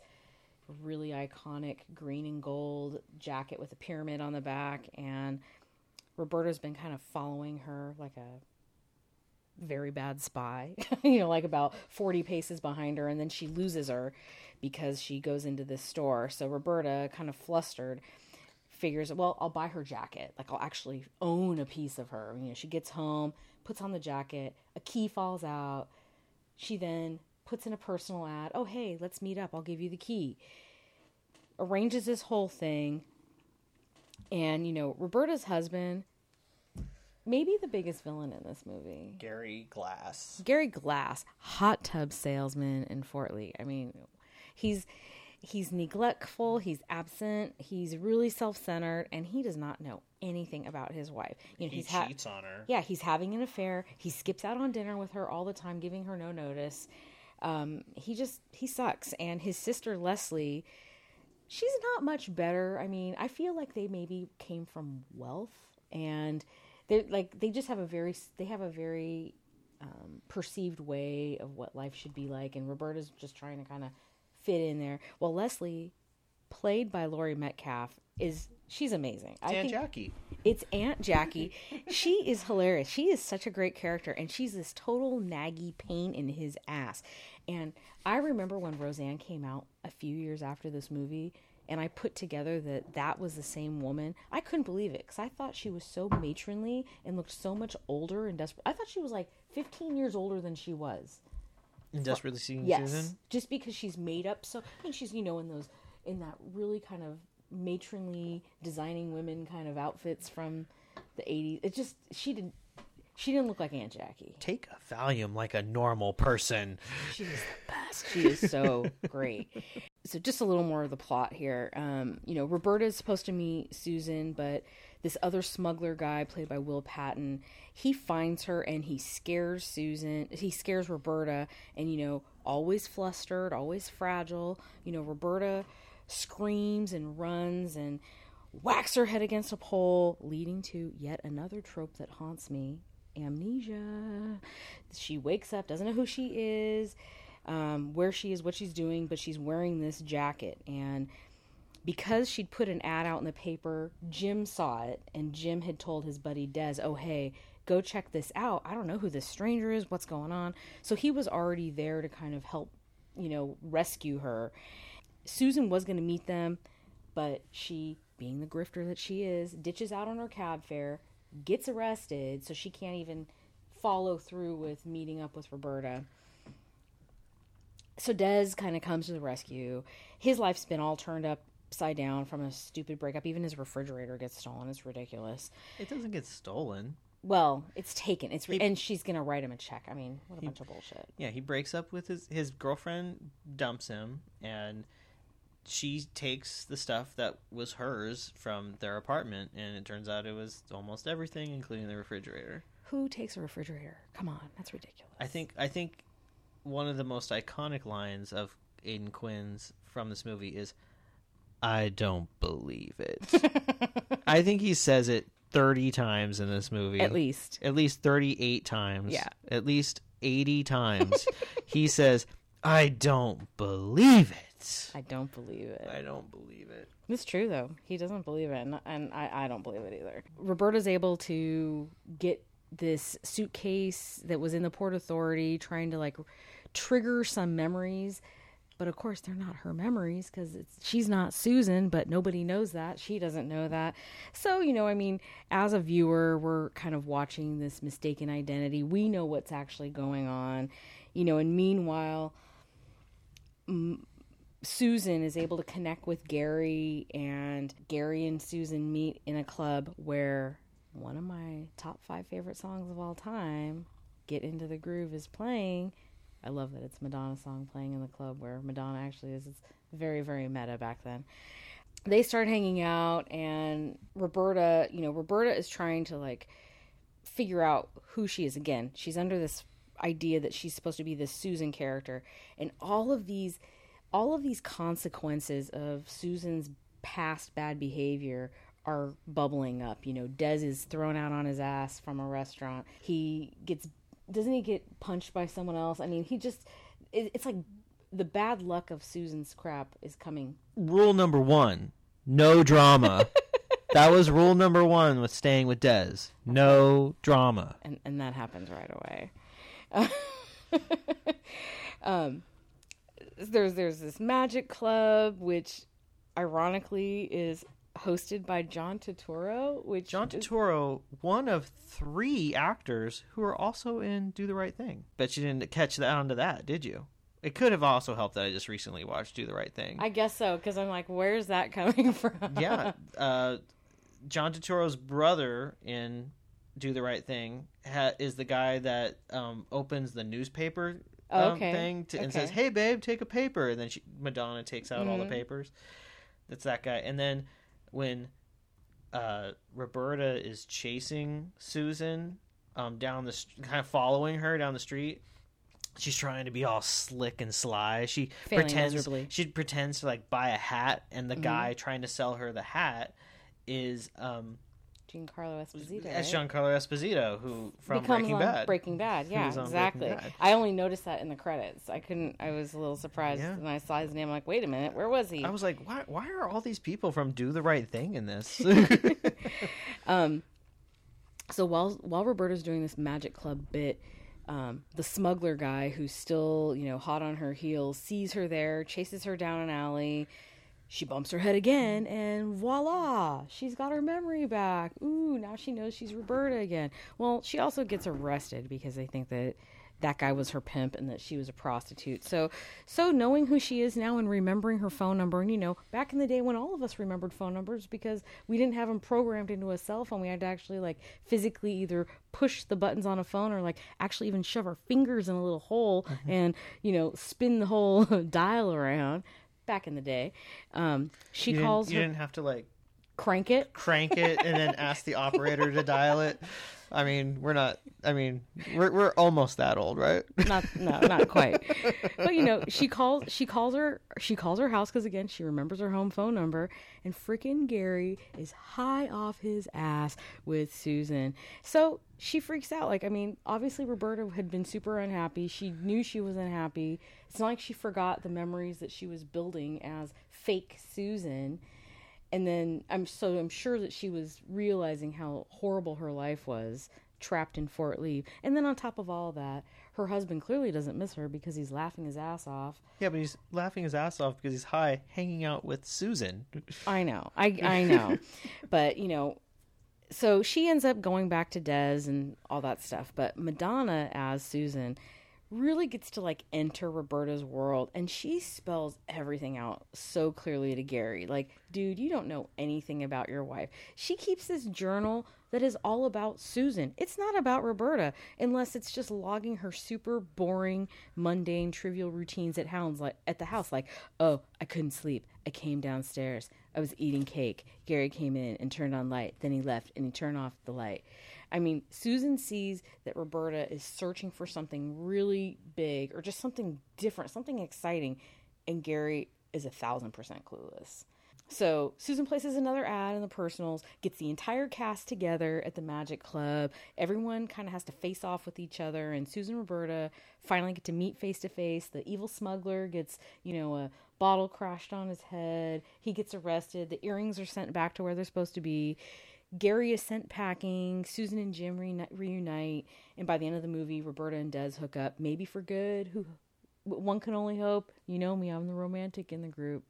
really iconic green and gold jacket with a pyramid on the back. And Roberta's been kind of following her like a very bad spy, you know, like about 40 paces behind her, and then she loses her because she goes into this store. So Roberta, kind of flustered, figures, well, I'll buy her jacket. Like, I'll actually own a piece of her. You know, she gets home, puts on the jacket, a key falls out. She then puts in a personal ad. Oh, hey, let's meet up. I'll give you the key. Arranges this whole thing. And, you know, Roberta's husband, maybe the biggest villain in this movie. Gary Glass. Gary Glass, hot tub salesman in Fort Lee. I mean, he's he's neglectful, he's absent, he's really self-centered, and he does not know anything about his wife. You know, He he's ha- cheats on her. yeah, he's having an affair. He skips out on dinner with her all the time, giving her no notice. Um, he just he sucks. And his sister Leslie, she's not much better. I mean, I feel like they maybe came from wealth, and they like they just have a very they have a very um, perceived way of what life should be like. And Roberta's just trying to kind of fit in there. Well, Leslie, played by Laurie Metcalf, is she's amazing. I Dan think Jackie. it's Aunt Jackie. she is hilarious. She is such a great character, and she's this total naggy pain in his ass. And I remember when Roseanne came out a few years after this movie, and I put together that that was the same woman. I couldn't believe it because I thought she was so matronly and looked so much older and desperate. I thought she was like 15 years older than she was. Desperately Seeking Yes, Susan. just because she's made up so. I mean, she's you know in those in that really kind of matronly designing women kind of outfits from the 80s. It just she didn't she didn't look like Aunt Jackie. Take a Valium like a normal person. She is the best. She is so great. So just a little more of the plot here. Um, you know, Roberta is supposed to meet Susan, but this other smuggler guy played by Will Patton, he finds her and he scares Susan. He scares Roberta, and you know, always flustered, always fragile. You know, Roberta screams and runs and whacks her head against a pole, leading to yet another trope that haunts me amnesia. She wakes up, doesn't know who she is, um, where she is, what she's doing, but she's wearing this jacket. And because she'd put an ad out in the paper, Jim saw it, and Jim had told his buddy Dez, oh, hey, go check this out. I don't know who this stranger is, what's going on. So he was already there to kind of help, you know, rescue her. Susan was going to meet them, but she, being the grifter that she is, ditches out on her cab fare, gets arrested, so she can't even follow through with meeting up with Roberta. So Dez kind of comes to the rescue. His life's been all turned upside down from a stupid breakup. Even his refrigerator gets stolen. It's ridiculous. It doesn't get stolen. Well, it's taken. It's re- He- and she's gonna write him a check. I mean, what a bunch of bullshit. Yeah, he breaks up with his his girlfriend, dumps him, and she takes the stuff that was hers from their apartment, and it turns out it was almost everything, including the refrigerator. Who takes a refrigerator? Come on, that's ridiculous. I think I think one of the most iconic lines of Aidan Quinn's from this movie is I don't believe it. I think he says it 30 times in this movie. at least. At least 38 times. Yeah. At least 80 times. he says, I don't believe it. I don't believe it. I don't believe it. It's true though. He doesn't believe it, and, and I, I don't believe it either. Roberta's able to get this suitcase that was in the port authority, trying to like trigger some memories, but of course they're not her memories because she's not Susan. But nobody knows that. She doesn't know that. So you know, I mean, as a viewer, we're kind of watching this mistaken identity. We know what's actually going on, you know, and meanwhile. Susan is able to connect with Gary, and Gary and Susan meet in a club where one of my top five favorite songs of all time, Get Into the Groove, is playing. I love that it's Madonna song playing in the club where Madonna actually is. It's very, very meta back then. They start hanging out, and Roberta, you know, Roberta is trying to like figure out who she is again. She's under this idea that she's supposed to be this Susan character, and all of these all of these consequences of Susan's past bad behavior are bubbling up. You know, Dez is thrown out on his ass from a restaurant. He gets doesn't he get punched by someone else? I mean, he just it, it's like the bad luck of Susan's crap is coming. Rule number one no drama. that was rule number one with staying with Dez. No drama. and and that happens right away. um, there's there's this magic club, which ironically is hosted by John Turturro, which John is- Turturro, one of three actors who are also in Do the Right Thing. Bet you didn't catch that onto that, did you? It could have also helped that I just recently watched Do the Right Thing. I guess so because I'm like, where's that coming from? yeah, uh, John Turturro's brother in Do the Right Thing ha- is the guy that um, opens the newspaper um, okay. thing to, and says, "Hey, babe, take a paper," and then she, Madonna takes out all the Mhm. papers. That's that guy. And then when uh, Roberta is chasing Susan um, down the st- kind of following her down the street. She's trying to be all slick and sly. She Failing pretends miserably. she pretends to like buy a hat, and the Mhm. guy trying to sell her the hat is um, Giancarlo Esposito. as right? Giancarlo Esposito, who from Becomes Breaking on Bad. Breaking Bad, yeah, exactly. Bad. I only noticed that in the credits. I couldn't. I was a little surprised Yeah. when I saw his name. I'm like, wait a minute, where was he? I was like, why? Why are all these people from Do the Right Thing in this? Um, so while while Roberta's doing this Magic Club bit, um, the smuggler guy who's still you know hot on her heels sees her there, chases her down an alley. She bumps her head again, and voila, she's got her memory back. Ooh, now she knows she's Roberta again. Well, she also gets arrested because they think that that guy was her pimp and that she was a prostitute. So, so knowing who she is now and remembering her phone number, and you know, back in the day when all of us remembered phone numbers because we didn't have them programmed into a cell phone, we had to actually like physically either push the buttons on a phone or like actually even shove our fingers in a little hole mm-hmm. and you know spin the whole dial around. Back in the day, um, she you didn't- calls you her, didn't have to like crank it. crank it and then ask the operator to dial it. I mean, we're not. I mean, we're we're almost that old, right? not no not quite. But you know she calls she calls her she calls her house because again she remembers her home phone number and freaking gary is high off his ass with susan. So she freaks out. Like i mean obviously roberta had been super unhappy. She knew she was unhappy it's not like she forgot the memories that she was building as fake susan and then I'm so I'm sure that she was realizing how horrible her life was trapped in Fort Lee. And then on top of all that, her husband clearly doesn't miss her because he's laughing his ass off. Yeah, but he's laughing his ass off because he's high, hanging out with Susan. I know. I I know. but, you know, so she ends up going back to Dez and all that stuff, but Madonna as Susan really gets to like enter Roberta's world and she spells everything out so clearly to Gary. Like, dude, you don't know anything about your wife. She keeps this journal that is all about Susan. It's not about Roberta unless it's just logging her super boring, mundane, trivial routines at hounds like at the house like, "Oh, I couldn't sleep. I came downstairs. I was eating cake. Gary came in and turned on light. Then he left and he turned off the light." I mean, Susan sees that Roberta is searching for something really big or just something different, something exciting, and Gary is a thousand percent clueless. So Susan places another ad in the personals, gets the entire cast together at the Magic Club. Everyone kind of has to face off with each other, and Susan and Roberta finally get to meet face to face. The evil smuggler gets, you know, a bottle crashed on his head. He gets arrested. The earrings are sent back to where they're supposed to be. Gary is sent packing. Susan and Jim reuni- reunite, and by the end of the movie, Roberta and Dez hook up, maybe for good. Who one can only hope. You know me, I'm the romantic in the group.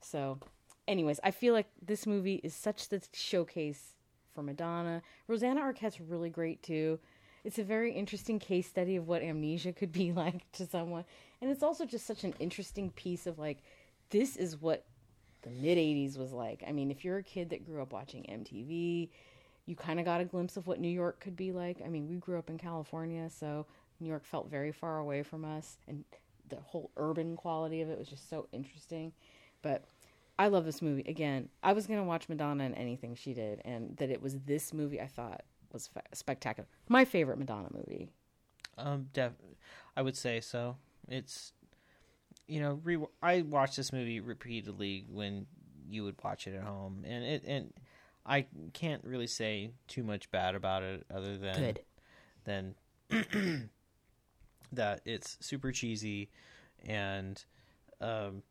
So, anyways, I feel like this movie is such the showcase for Madonna. Rosanna Arquette's really great too. It's a very interesting case study of what amnesia could be like to someone, and it's also just such an interesting piece of like, this is what the mid 80s was like. I mean, if you're a kid that grew up watching MTV, you kind of got a glimpse of what New York could be like. I mean, we grew up in California, so New York felt very far away from us, and the whole urban quality of it was just so interesting. But I love this movie. Again, I was going to watch Madonna in anything she did, and that it was this movie I thought was spectacular. My favorite Madonna movie. Um, def- I would say so. It's, you know, re- I watched this movie repeatedly when you would watch it at home, and it and I can't really say too much bad about it other than Good. than that it's super cheesy and um,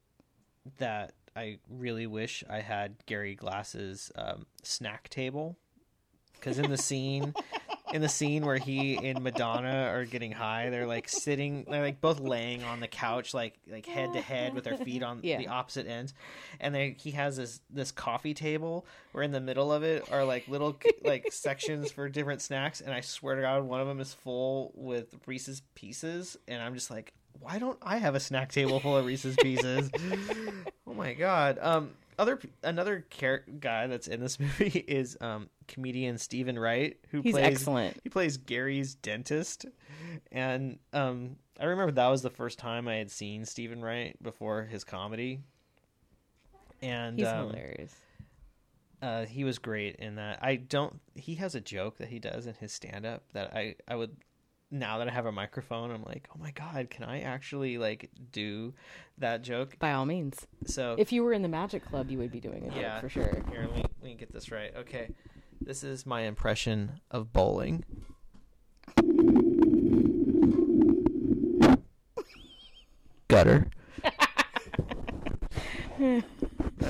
that I really wish I had Gary Glass's um, snack table because in the scene in the scene where he and Madonna are getting high, they're like sitting, they're like both laying on the couch, like like head to head with their feet on Yeah. the opposite ends, and they he has this this coffee table where in the middle of it are like little like sections for different snacks, and I swear to God, one of them is full with Reese's Pieces, and I'm just like, why don't I have a snack table full of Reese's Pieces? oh my God. Um, other another guy that's in this movie is um comedian Steven Wright who He's plays excellent. he plays Gary's dentist, and um, I remember that was the first time I had seen Steven Wright before his comedy, and He's um, hilarious. uh, he was great in that. I don't. He has a joke that he does in his stand up that I I would. Now that I have a microphone, I'm like, oh my god, can I actually like do that joke? By all means. So If you were in the Magic Club, you would be doing it Yeah. for sure. Here, let me, let me get this right. Okay. This is my impression of bowling. Gutter.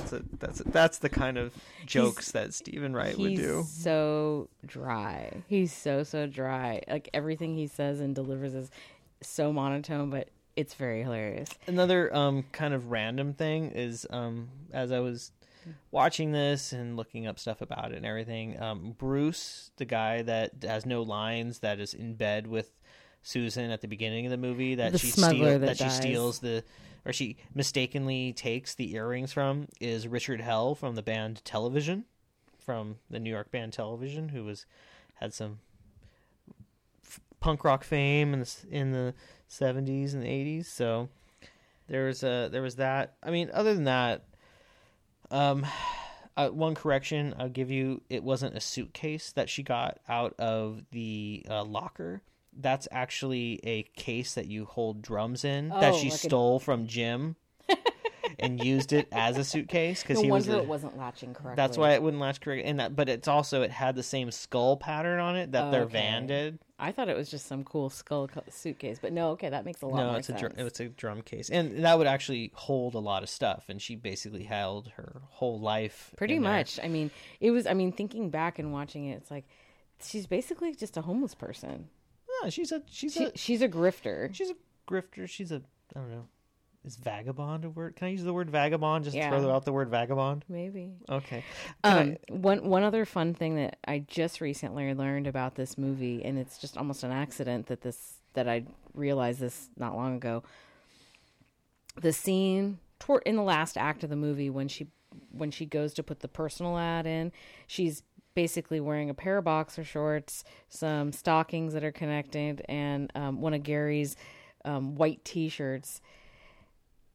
that's a that's a, that's the kind of jokes that Steven Wright would He's do. so dry. He's so so dry. Like everything he says and delivers is so monotone, but it's very hilarious. Another um kind of random thing is um as I was watching this and looking up stuff about it and everything, um Bruce, the guy that has no lines that is in bed with Susan at the beginning of the movie that The she smuggler steal, that she steals the or she mistakenly takes the earrings from is Richard Hell from the band Television from the New York band Television who was had some f- punk rock fame in the in the 70s and the 80s so there was a there was that. I mean other than that um uh, one correction i'll give you. It wasn't a suitcase that she got out of the uh, locker that's actually a case that you hold drums in that Oh, she like a- stole from jim and used it as a suitcase because No he was the- it wasn't latching correctly. that's why it wouldn't latch correctly and that but it's also it had the same skull pattern on it that their Okay. van did I thought it was just some cool skull suitcase, but no, okay, that makes a lot no, more it's a sense. dr- it's a drum case, and that would actually hold a lot of stuff. And she basically held her whole life. Pretty in there. much. I mean, it was. I mean, thinking back and watching it, it's like she's basically just a homeless person. Yeah, she's a she's She, a she's a grifter. she's a grifter. She's a I don't know. Is vagabond a word? Can I use the word vagabond? Just Yeah. throw out the word vagabond. Maybe. Okay. Um, one one other fun thing that I just recently learned about this movie, and it's just almost an accident that this that I realized this not long ago. The scene toward in the last act of the movie when she when she goes to put the personal ad in, she's basically wearing a pair of boxer shorts, some stockings that are connected, and um, one of Gary's um, white T-shirts.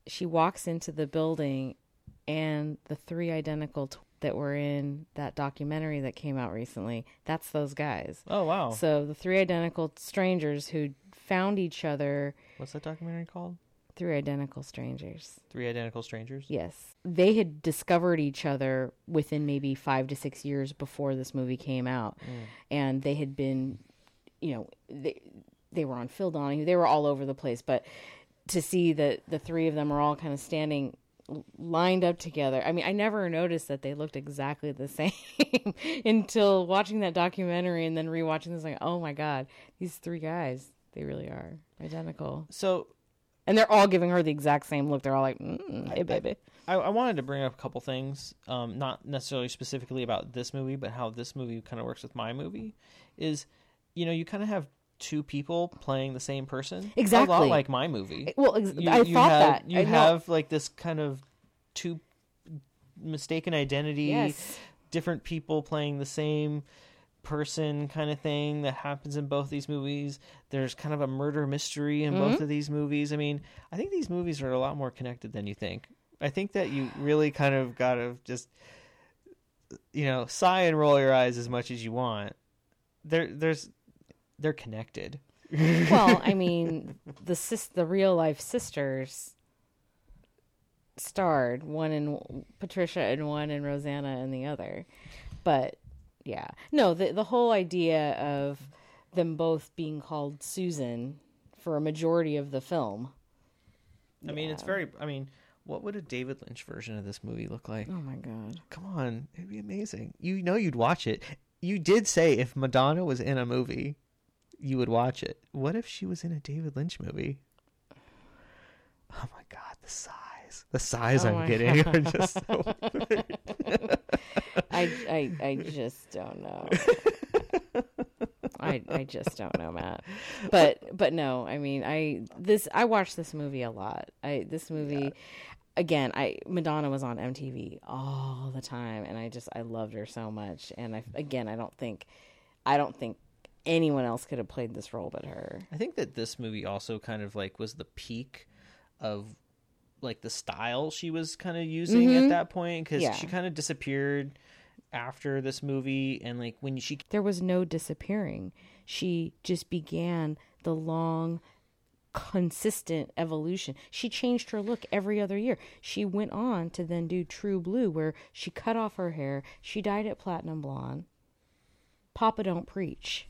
She walks into the building and the three identical t- that were in that documentary that came out recently that's those guys oh wow. so the three identical strangers who found each other What's that documentary called? Three identical strangers Three Identical Strangers. yes they had discovered each other within maybe five to six years before this movie came out hmm. and they had been you know they, they were on Phil Donahue they were all over the place but to see that the three of them are all kind of standing lined up together. I mean, I never noticed that they looked exactly the same until watching that documentary and then rewatching this. Like, oh my god, these three guys, they really are identical, So and they're all giving her the exact same look. They're all like, mm, "Hey, baby." I, I wanted to bring up a couple things, um, not necessarily specifically about this movie, but how this movie kind of works with my movie. Is you know you kind of have two people playing the same person, a Exactly. lot like my movie. Well, ex- You- I you thought have, that you I know- have like this kind of two mistaken identity, yes, different people playing the same person kind of thing that happens in both these movies. There's kind of a murder mystery in both Mm-hmm. of these movies. I mean, I think these movies are a lot more connected than you think. I think that you really kind of got to just you know, sigh and roll your eyes as much as you want. There there's they're connected. well, I mean, the sis, the real life sisters starred one in Patricia and one in Rosanna and the other. But yeah, no, the the whole idea of them both being called Susan for a majority of the film. I mean, it's very. I mean, What would a David Lynch version of this movie look like? Oh my god. Come on, it'd be amazing. You know you'd watch it. You did say if Madonna was in a movie, you would watch it. What if she was in a David Lynch movie? Oh my god, the size. The size Oh I'm my getting are just so I, I I just don't know. I I just don't know, Matt. But but no, I mean, I this I watched this movie a lot. I this movie again, I Madonna was on MTV all the time and I just I loved her so much and I again, I don't think I don't think anyone else could have played this role but her. I think that this movie also kind of like was the peak of like the style she was kind of using Mhm. at that point because Yeah. she kind of disappeared after this movie and like when she There was no disappearing. She just began the long consistent evolution. She changed her look every other year. She went on to then do True Blue where she cut off her hair, she dyed it platinum blonde. Papa Don't Preach.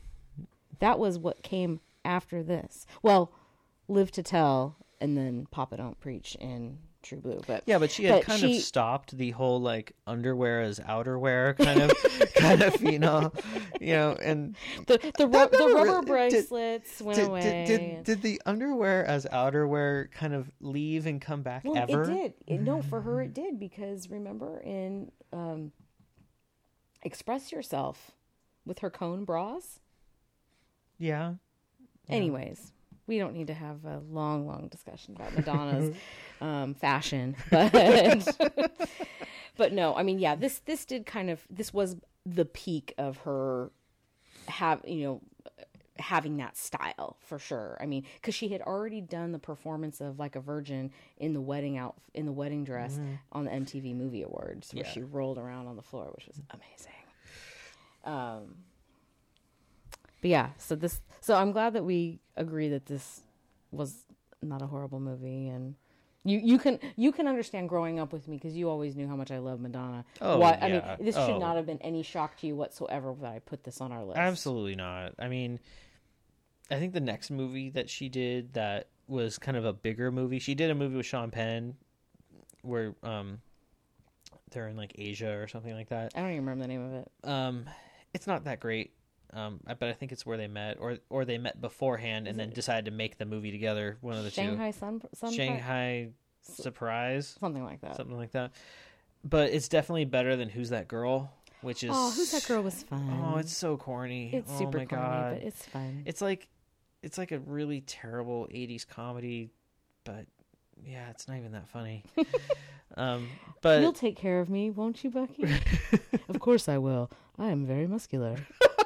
That was what came after this. Well, Live to Tell and then Papa Don't Preach in True Blue. But yeah but she had But kind she- of stopped the whole like underwear as outerwear kind of kind of you know you know and the the, ru- the rubber really- did- bracelets went did, away. did, did, and- did the underwear as outerwear kind of leave and come back Well, ever it did. It- no, for her it did because remember in um, Express Yourself with her cone bras. yeah Yeah. Anyways, we don't need to have a long, long discussion about Madonna's um, fashion, but but no, I mean, yeah, this this did kind of this was the peak of her have you know having that style for sure. I mean, because she had already done the performance of like a virgin in the wedding out in the wedding dress on the MTV Movie Awards, where Yeah. she rolled around on the floor, which was amazing. Um, but yeah, so this, so I'm glad that we agree that this was not a horrible movie, and you you can you can understand growing up with me because you always knew how much I love Madonna. Oh, Why- I yeah. mean, this Oh. should not have been any shock to you whatsoever that I put this on our list. Absolutely not. I mean, I think the next movie that she did that was kind of a bigger movie. She did a movie with Sean Penn where um they're in like Asia or something like that. I don't even remember the name of it. Um it's not that great. Um I- but I think it's where they met or or they met beforehand and then decided to make the movie together, one of the Shanghai Sun, Sun two. Shanghai Surprise, something like that. something like that. But it's definitely better than Who's That Girl, which is Oh, who's that girl was fun. Oh, it's so corny. it's oh super corny, god. but it's fun. It's like it's like a really terrible 80s comedy, but yeah, it's not even that funny. um but You'll take care of me, won't you, Bucky? of course I will. I am very muscular.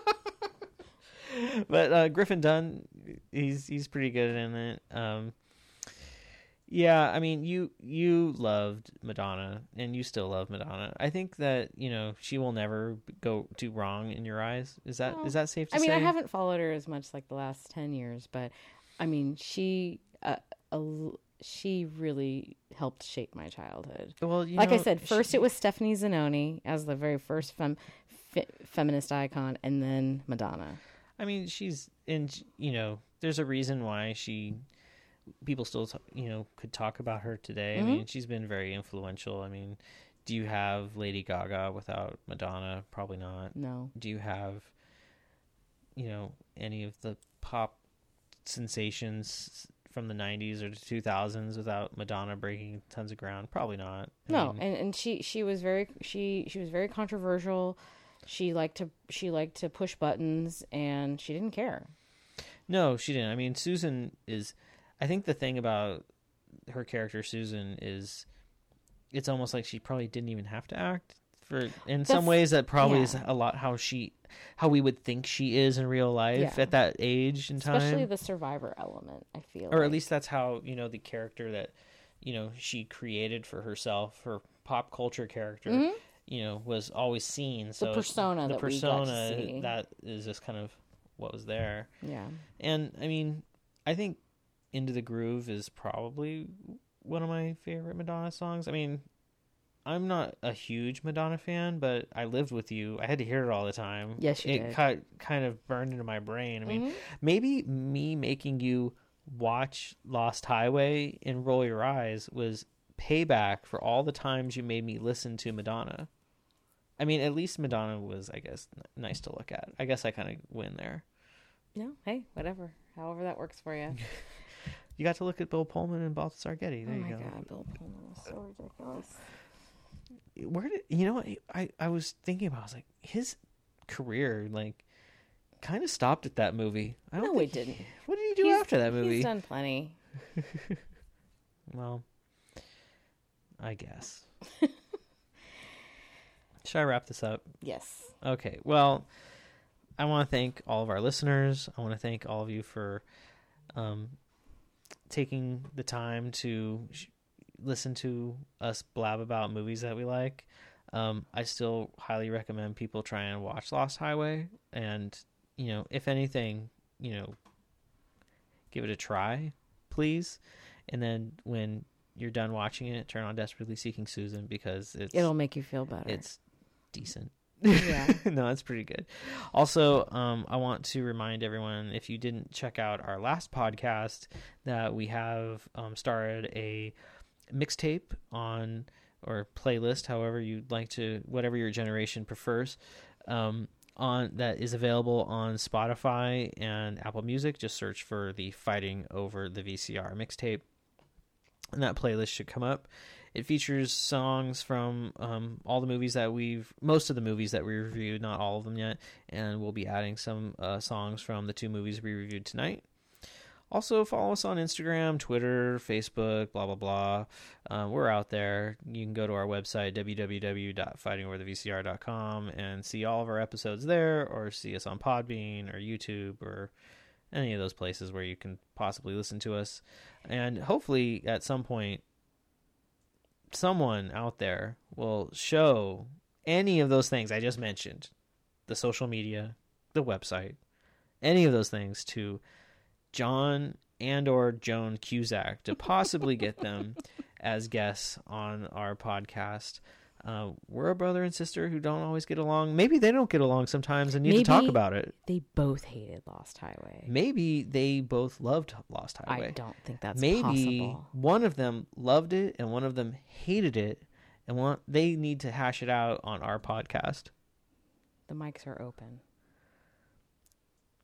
but uh Griffin Dunne he's he's pretty good in it. Um yeah, I mean you you loved Madonna and you still love Madonna. I think that, you know, she will never go do wrong in your eyes. Is that is Well, that safe to say I mean, say? I haven't followed her as much like the last 10 years, but I mean, she uh, a she really helped shape my childhood. Well, you like I said, first she- it was Stephanie Zinone as the very first fem- fe- feminist icon, and then Madonna. I mean, she's in. You know, there's a reason why she. People still, t- you know, could talk about her today. Mhm. I mean, she's been very influential. I mean, do you have Lady Gaga without Madonna? Probably not. No. Do you have, you know, any of the pop sensations from the '90s or the 2000s without Madonna breaking tons of ground? Probably not. I No, mean, and, and she she was very she she was very controversial. She liked to she liked to push buttons, and she didn't care. No, she didn't. I mean, Susan is. I think the thing about her character Susan is, it's almost like she probably didn't even have to act. For in some ways, that probably is a lot how she, how we would think she is in real life Yeah. at that age and time. Especially the survivor element. I feel, or like. at least that's how you know the character that, you know, she created for herself, her pop culture character. Mhm. You know, was always seen. So the persona the that we got to persona that is just kind of what was there. yeah. And I mean, I think Into the Groove is probably one of my favorite Madonna songs. I mean, I'm not a huge Madonna fan, but I lived with you. I had to hear it all the time. Yes, you it did. Kind, kind of burned into my brain. I mean, Mhm. maybe me making you watch Lost Highway and Roll Your Eyes was payback for all the times you made me listen to Madonna. I mean, at least Madonna was, I guess, n- nice to look at. I guess I kind of win there. No, hey, whatever. However that works for you. You got to look at Bill Pullman and Balthazar Getty. There oh you my go. god, Bill Pullman was so ridiculous. Where did you know? what I I was thinking about. I was like, his career like kind of stopped at that movie. I don't No, it didn't. What did he do He's- after that movie? He's done plenty. Well, I guess. Should I wrap this up? Yes. Okay. Well, I want to thank all of our listeners. I want to thank all of you for um, taking the time to sh- listen to us blab about movies that we like. Um, I still highly recommend people try and watch Lost Highway, and you know, if anything, you know, give it a try, please. And then when you're done watching it, turn on Desperately Seeking Susan because it's It'll make you feel better. it's decent. Yeah. no, that's pretty good. Also, um, I want to remind everyone if you didn't check out our last podcast that we have um, started a mixtape on or playlist, however you'd like to, whatever your generation prefers, um, on that is available on Spotify and Apple Music. Just search for the Fighting Over the VCR mixtape, and that playlist should come up. It features songs from um, all the movies that we've, most of the movies that we reviewed, not all of them yet, and we'll be adding some uh, songs from the two movies we reviewed tonight. Also, follow us on Instagram, Twitter, Facebook, blah, blah, blah. Uh, we're out there. You can go to our website, www.fightingoverthevcr.com, and see all of our episodes there, or see us on Podbean or YouTube or any of those places where you can possibly listen to us. And hopefully, at some point, someone out there will show any of those things I just mentioned the social media, the website, any of those things to John and or Joan Cusack to possibly get them as guests on our podcast. Uh, we're a brother and sister who don't always get along. Maybe they don't get along sometimes and need to talk about it. They both hated Lost Highway. Maybe they both loved Lost Highway. I don't think that's maybe possible. one of them loved it and one of them hated it and want they need to hash it out on our podcast The mics are open.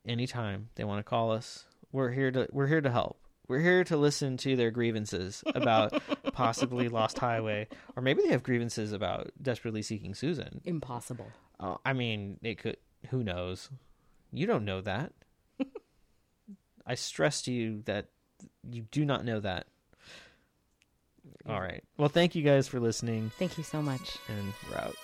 anytime they want to call us we're here to we're here to help we're here to listen to their grievances about possibly lost highway or maybe they have grievances about desperately seeking susan. Impossible. uh, i mean it could who knows? You don't know that. I stress to you that you do not know that. All right. Well thank you guys for listening. Thank you so much. and we're out